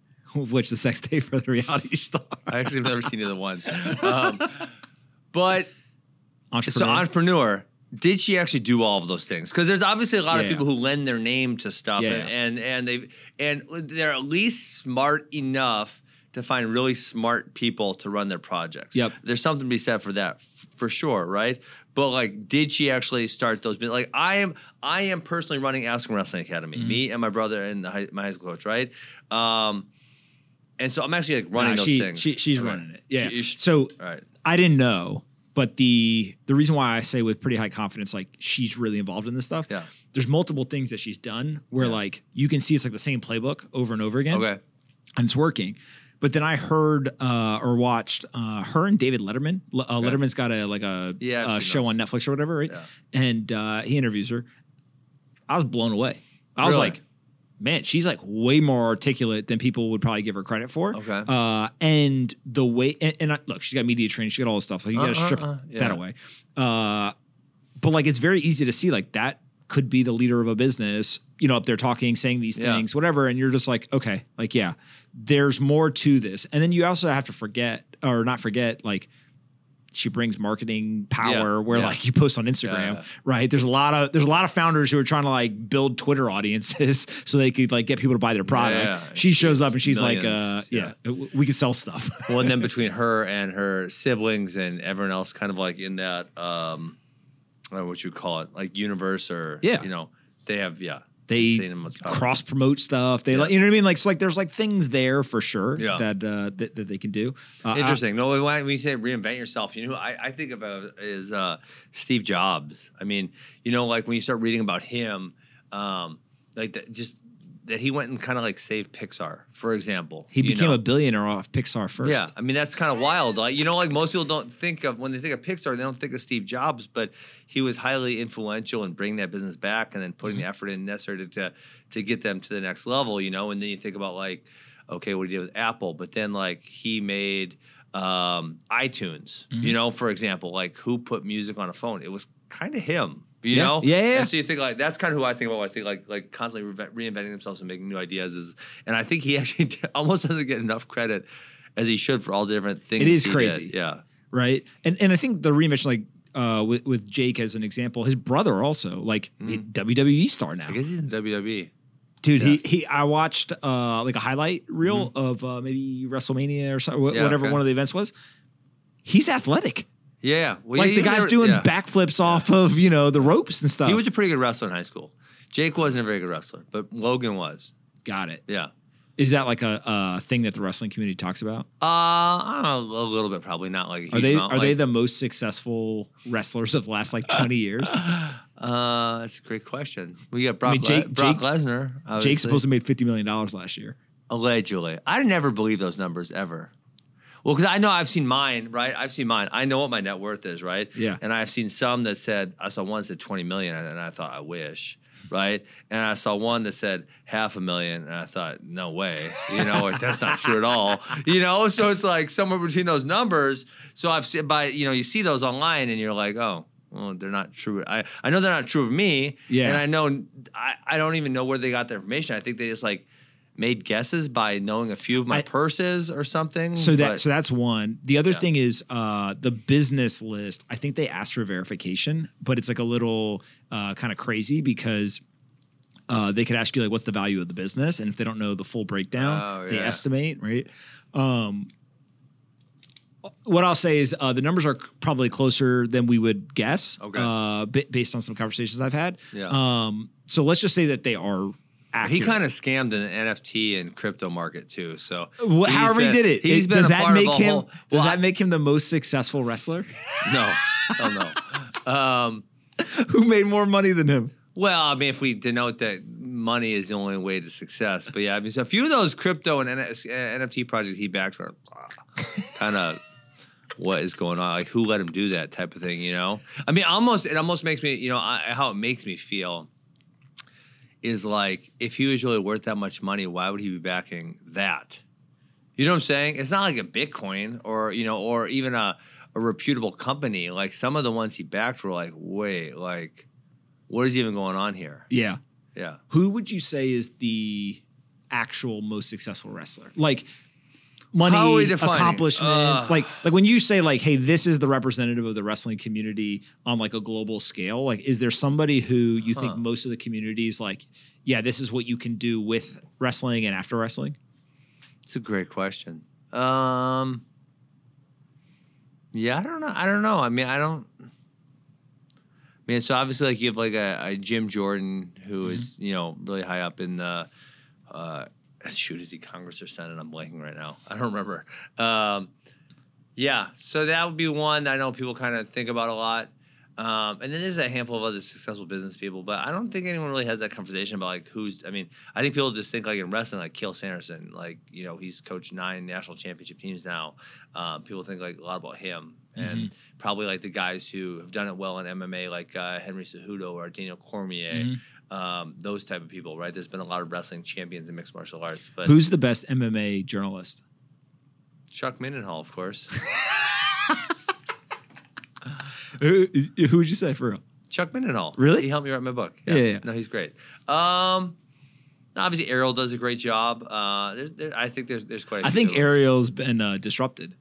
Which the sex tape for the reality star, I actually have never seen either one. Um, but entrepreneur. so entrepreneur, did she actually do all of those things? Because there's obviously a lot Yeah, of people who lend their name to stuff, Yeah, and, and and they and they're at least smart enough to find really smart people to run their projects. Yep. there's something to be said for that, f- for sure, right? But like, did she actually start those? Like, I am, I am personally running Askren Wrestling Academy. Mm-hmm. Me and my brother and the high, my high school coach, right? Um, and so I'm actually like running Nah, those she, things. she- she's running it. Yeah. She- so right. I didn't know, but the the reason why I say with pretty high confidence, like she's really involved in this stuff. Yeah. There's multiple things that she's done where Yeah. like you can see it's like the same playbook over and over again. Okay. And it's working. But then I heard uh, or watched uh, her and David Letterman. L- uh, Letterman's got a like a Yeah, seen show those. on Netflix or whatever, right? Yeah. And uh, he interviews her. I was blown away. I was like, man, she's like way more articulate than people would probably give her credit for. Okay. Uh, and the way, and, and I, look, she's got media training, she got all this stuff. Like you got to Uh, uh, strip uh, yeah. that away. Uh, but like, it's very easy to see like that could be the leader of a business, you know, up there talking, saying these Yeah. things, whatever. And you're just like, okay, like, yeah, there's more to this. And then you also have to forget or not forget, like, she brings marketing power Yeah, where yeah. like you post on Instagram, Yeah. right? There's a lot of there's a lot of founders who are trying to like build Twitter audiences so they could like get people to buy their product. She shows up and she's like, uh, millions, yeah, we can sell stuff. well, and then between her and her siblings and everyone else, kind of like in that, um, I don't know what you call it, like universe or Yeah. you know, they have yeah, they insane amounts of power. cross promote stuff. They Yeah. like, you know what I mean? Like, so like there's like things there for sure Yeah. that, uh, that that they can do. Uh, I- Interesting. No, when you say reinvent yourself, you know, who I, I think about is uh, Steve Jobs. I mean, you know, like when you start reading about him, um, like that, just that he went and kind of like saved Pixar, for example. he became know? a billionaire off Pixar first. Yeah, I mean that's kind of wild. Like you know, like most people don't think of when they think of Pixar, they don't think of Steve Jobs, but he was highly influential in bringing that business back and then putting the effort in necessary to, to to get them to the next level. You know, and then you think about like, okay, what he did with Apple, but then like he made um, iTunes. You know, for example, like who put music on a phone? It was kind of him. You Yeah. know, Yeah, yeah, And so you think like that's kind of who I think about. I think like like constantly reinvent- reinventing themselves and making new ideas is, and I think he actually almost doesn't get enough credit as he should for all the different things. It is crazy. did. Yeah. right? And and I think the reinvention, like uh, with with Jake as an example, his brother also like he- WWE star now. Mm-hmm. I guess he's in WWE. Dude, Yes. he he. I watched uh like a highlight reel of uh, maybe WrestleMania or something, Mm-hmm. Yeah, whatever okay. one of the events was. He's athletic. Yeah. Well, like yeah, the guy's never- doing yeah. backflips off of you know the ropes and stuff. He was a pretty good wrestler in high school. Jake wasn't a very good wrestler, but Logan was. Got it. Yeah. Is that like a, a thing that the wrestling community talks about? Uh, I don't know, a little bit, probably not like a huge Are they amount, are they the most successful wrestlers of the last like twenty years? Uh, that's a great question. We got Brock, mean, Jake- Le- Brock Jake- Lesnar. Obviously. supposed to made fifty million dollars last year. Allegedly. I never believe those numbers ever. Well, because I know I've seen mine, right? I've seen mine. I know what my net worth is, right? Yeah. And I've seen some that said, I saw one that said 20 million, and I thought, I wish, right? And I saw one that said half a million, and I thought, no way. You know, like, that's not true at all. You know, so it's like somewhere between those numbers. So I've seen, by, you know, you see those online, and you're like, oh, well, they're not true. I, I know they're not true of me. Yeah. And I know, I, I don't even know where they got the information. I think they just like, made guesses by knowing a few of my I- purses or something. So that but- so that's one. The other Yeah. thing is uh, the business list. I think they asked for verification, but it's like a little uh, kind of crazy because uh, they could ask you like, "What's the value of the business?" And if they don't know the full breakdown, Oh, they estimate right. Um, what I'll say is uh, the numbers are probably closer than we would guess. Okay. Uh, ba- based on some conversations I've had. Yeah. Um. So let's just say that they are. Accurate. He kind of scammed an NFT and crypto market too. So he's however he did it. He's it- been does a that part make of him? whole- does Well, that make him the most successful wrestler? no, hell no. Um, Who made more money than him? well, I mean, if we denote that money is the only way to success, but yeah, I mean, so a few of those crypto and NFT projects he backed were kind of what is going on, like who let him do that type of thing, you know? I mean, almost it almost makes me, you know, I, how it makes me feel is like if he was really worth that much money, why would he be backing that? You know what I'm saying? It's not like a Bitcoin or you know, or even a, a reputable company. Like some of the ones he backed were like, wait, like, what is even going on here? Yeah. Yeah. Who would you say is the actual most successful wrestler? Like money, How are we defining? accomplishments. Ugh. like like when you say like, hey, this is the representative of the wrestling community on like a global scale. Like, is there somebody who you think most of the communities like, yeah, this is what you can do with wrestling and after wrestling? It's a great question. Um, yeah, I don't know. I don't know. I mean, I don't. Man, so obviously, like you have like a, a Jim Jordan who is you know really high up in the. Uh, shoot, is he Congress or Senate? I'm blanking right now. I don't remember. Um, yeah, so that would be one I know people kind of think about a lot. Um, and then there's a handful of other successful business people, but I don't think anyone really has that conversation about like who's. I mean, I think people just think like in wrestling, like Cael Sanderson, like you know he's coached nine national championship teams now. Um, people think like a lot about him, and probably like the guys who have done it well in MMA, like uh, Henry Cejudo or Daniel Cormier, um, those type of people, right? There's been a lot of wrestling champions in mixed martial arts, but Who's the best MMA journalist? Chuck Mindenhall, of course. Who, who would you say for real? Chuck Mindenhall. Really? He helped me write my book. Yeah, yeah. No, he's great. Um, obviously, Ariel does a great job. Uh, there's, there, I think there's there's quite. I I think Ariel's been uh, disrupted.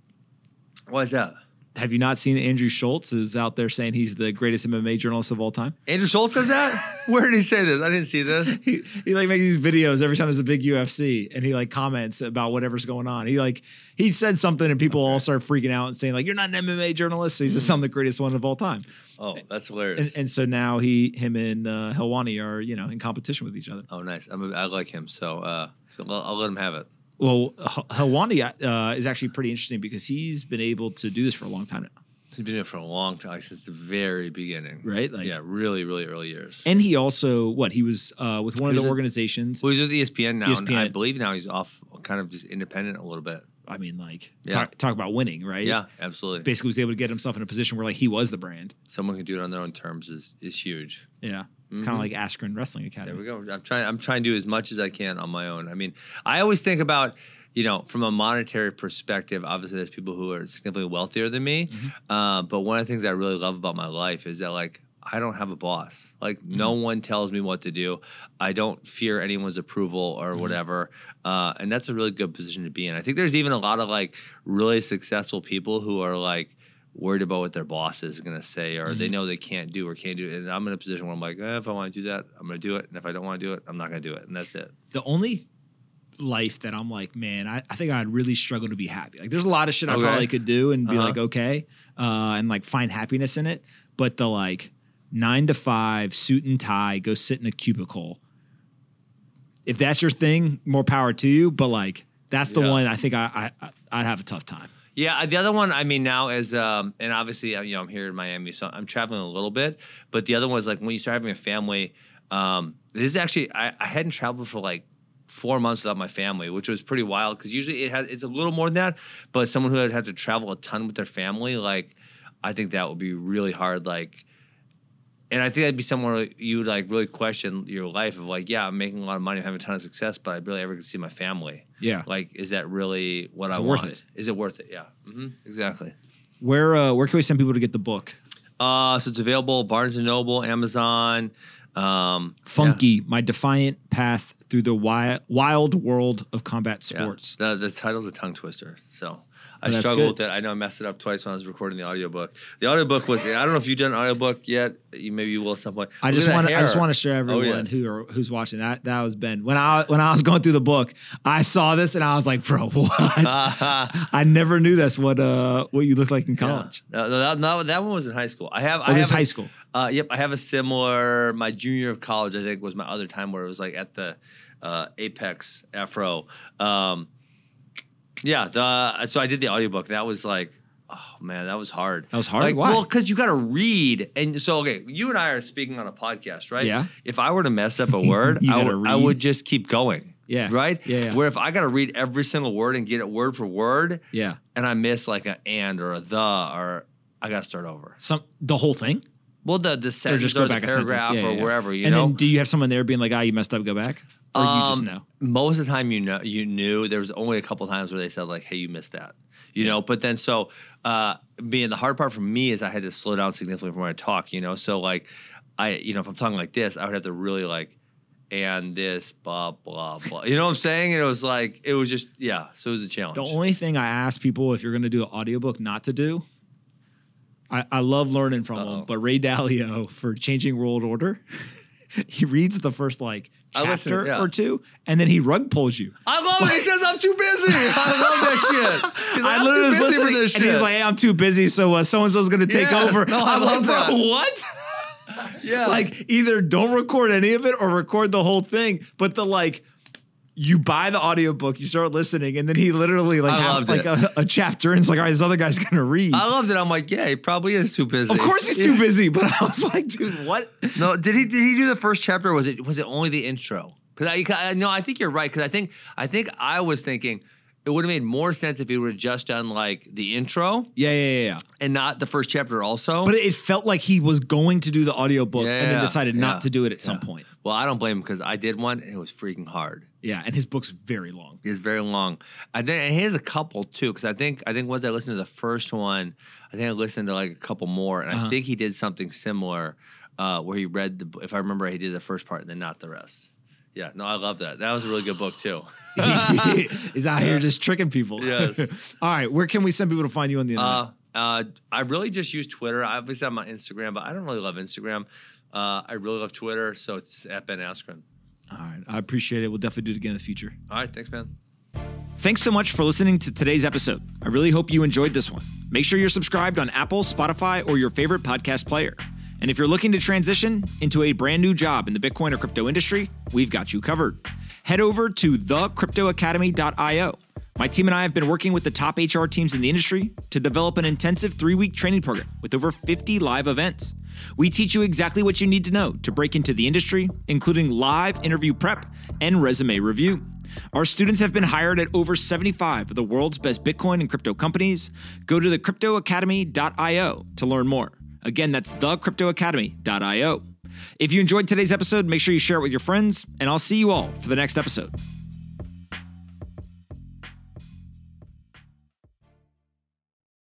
Why is that? Have you not seen Andrew Schulz is out there saying he's the greatest MMA journalist of all time? Andrew Schulz says that. Where did he say this? I didn't see this. he, he like makes these videos every time there's a big UFC and he like comments about whatever's going on. He like he said something and people all start freaking out and saying like you're not an MMA journalist. So he's just I'm the greatest one of all time. Oh, that's hilarious. And, and so now he him and uh, Helwani are you know in competition with each other. oh, nice. I'm a, I like him, so uh, so I'll, I'll let him have it. Well, Helwani uh, is actually pretty interesting because he's been able to do this for a long time now, He's been doing it for a long time, since the very beginning. right? Like, yeah, really, really early years. and he also what he was uh, with one of the organizations. well, he's with ESPN now, and I believe now he's off, kind of just independent a little bit. I mean, like Yeah. talk, talk about winning, right? Yeah, absolutely. Basically, was able to get himself in a position where like he was the brand. Someone can do it on their own terms is is huge. Yeah, it's kind of like Askren Wrestling Academy. Mm-hmm. There we go. I'm trying. I'm trying to do as much as I can on my own. I mean, I always think about, you know, from a monetary perspective. Obviously, there's people who are significantly wealthier than me. Uh, but one of the things I really love about my life is that like I don't have a boss. Like no one tells me what to do. I don't fear anyone's approval or whatever. Uh, and that's a really good position to be in. I think there's even a lot of like really successful people who are like worried about what their boss is going to say or they know they can't do or can't do it. And I'm in a position where I'm like, eh, if I want to do that, I'm going to do it. And if I don't want to do it, I'm not going to do it. And that's it. The only life that I'm like, man, I, I think I'd really struggle to be happy. Like, there's a lot of shit I probably could do and be Uh-huh. like, okay, uh, and like find happiness in it. But the like nine to five suit and tie, go sit in a cubicle. If that's your thing, more power to you. But like, that's the Yeah. one I think I, I I'd have a tough time. Yeah, the other one, I mean, now is, um, and obviously, uh, you know, I'm here in Miami, so I'm traveling a little bit. But the other one is like when you start having a family. Um, this is actually, I, I hadn't traveled for like four months without my family, which was pretty wild because usually it has, it's a little more than that. But someone who had had to travel a ton with their family, like, I think that would be really hard. Like, and I think that'd be somewhere you would like really question your life of like, yeah, I'm making a lot of money, I'm having a ton of success, but I barely ever get to see my family. Yeah. Like, is that really what Is I want? it? Is it worth it? Yeah. hmm Exactly. Where uh, where can we send people to get the book? Uh, so it's available Barnes and Noble, Amazon. Um, Funky, my defiant path through the wild, wild world of combat yeah. sports. The the title's a tongue twister. So I Oh, struggled good. with it. I know I messed it up twice when I was recording the audiobook. The audiobook was I don't know if you've done an audiobook yet. You maybe you will at some point. I Look just want to. I just want to share everyone Oh, yes. who are, who's watching that. That was Ben. When I when I was going through the book, I saw this and I was like, "Bro, what? I never knew that's what uh what you look like in college." No, no, that, no, that one was in high school. I have. Oh, I this have a- high school. Uh, yep, I have a similar. My junior year of college, I think, was my other time where it was like at the uh, Apex Afro. Um, yeah, the so I did the audiobook. That was like, oh man, that was hard. That was hard? Like, Why? Well, because you got to read, and so okay, you and I are speaking on a podcast, right? Yeah. If I were to mess up a word, I would, I would just keep going. Yeah. Right. Yeah, yeah. Where if I got to read every single word and get it word for word, Yeah. and I miss like an and or a the or I got to start over. Some the whole thing, Well, the the or sentence just or, go the back sentence. paragraph Yeah, or yeah, wherever, you and know. then do you have someone there being like, "Ah, you messed up, go back," or you just Um, know? Most of the time, you know, you knew. There was only a couple times where they said like, "Hey, you missed that," you know. But then, so uh, being the hard part for me is I had to slow down significantly from when I talk, you know. So like, I, you know, if I'm talking like this, I would have to really like, and this, blah blah blah. You know what I'm saying? And it was like, it was just, yeah. So it was a challenge. The only thing I ask people if you're going to do an audiobook not to do, I, I love learning from Uh-oh. him, but Ray Dalio for Changing World Order, he reads the first like I listen, chapter yeah. or two, and then he rug pulls you. I love it. He says I'm too busy. I love that shit. Like, I "I'm literally was listening, this and he's like, "Hey, I'm too busy, so uh, so and so's going to take Yes. over." No, I I love like, "Bro, that. what?" yeah, like either don't record any of it or record the whole thing. But the like you buy the audiobook, you start listening, and then he literally like I like a, a chapter and it's like, all right, this other guy's gonna read. I loved it. I'm like, yeah, he probably is too busy. of course he's too busy, but I was like, dude, what? No, did he did he do the first chapter? Or was it was it only the intro? Because I, 'cause I no, I think you're right. Because I think I think I was thinking it would have made more sense if he would have just done like the intro Yeah, yeah, yeah, yeah. and not the first chapter also. But it felt like he was going to do the audiobook and then decided yeah, not to do it at some point. Well, I don't blame him because I did one and it was freaking hard. Yeah, and his book's very long. It's very long. I think and he has a couple too because I think I think once I listened to the first one, I think I listened to like a couple more, and Uh-huh. I think he did something similar uh, where he read the. If I remember, he did the first part and then not the rest. Yeah, no, I love that. That was a really good book too. He's out here just tricking people. Yes. All right, where can we send people to find you on the internet? Uh, uh, I really just use Twitter. I obviously, I'm on Instagram, but I don't really love Instagram. Uh, I really love Twitter, so it's at Ben Askren. All right, I appreciate it. We'll definitely do it again in the future. All right, thanks, man. Thanks so much for listening to today's episode. I really hope you enjoyed this one. Make sure you're subscribed on Apple, Spotify, or your favorite podcast player. And if you're looking to transition into a brand new job in the Bitcoin or crypto industry, we've got you covered. Head over to thecryptoacademy.io. My team and I have been working with the top HR teams in the industry to develop an intensive three week training program with over 50 live events. We teach you exactly what you need to know to break into the industry, including live interview prep and resume review. Our students have been hired at over 75 of the world's best Bitcoin and crypto companies. Go to thecryptoacademy.io to learn more. Again, that's thecryptoacademy.io. If you enjoyed today's episode, make sure you share it with your friends, and I'll see you all for the next episode.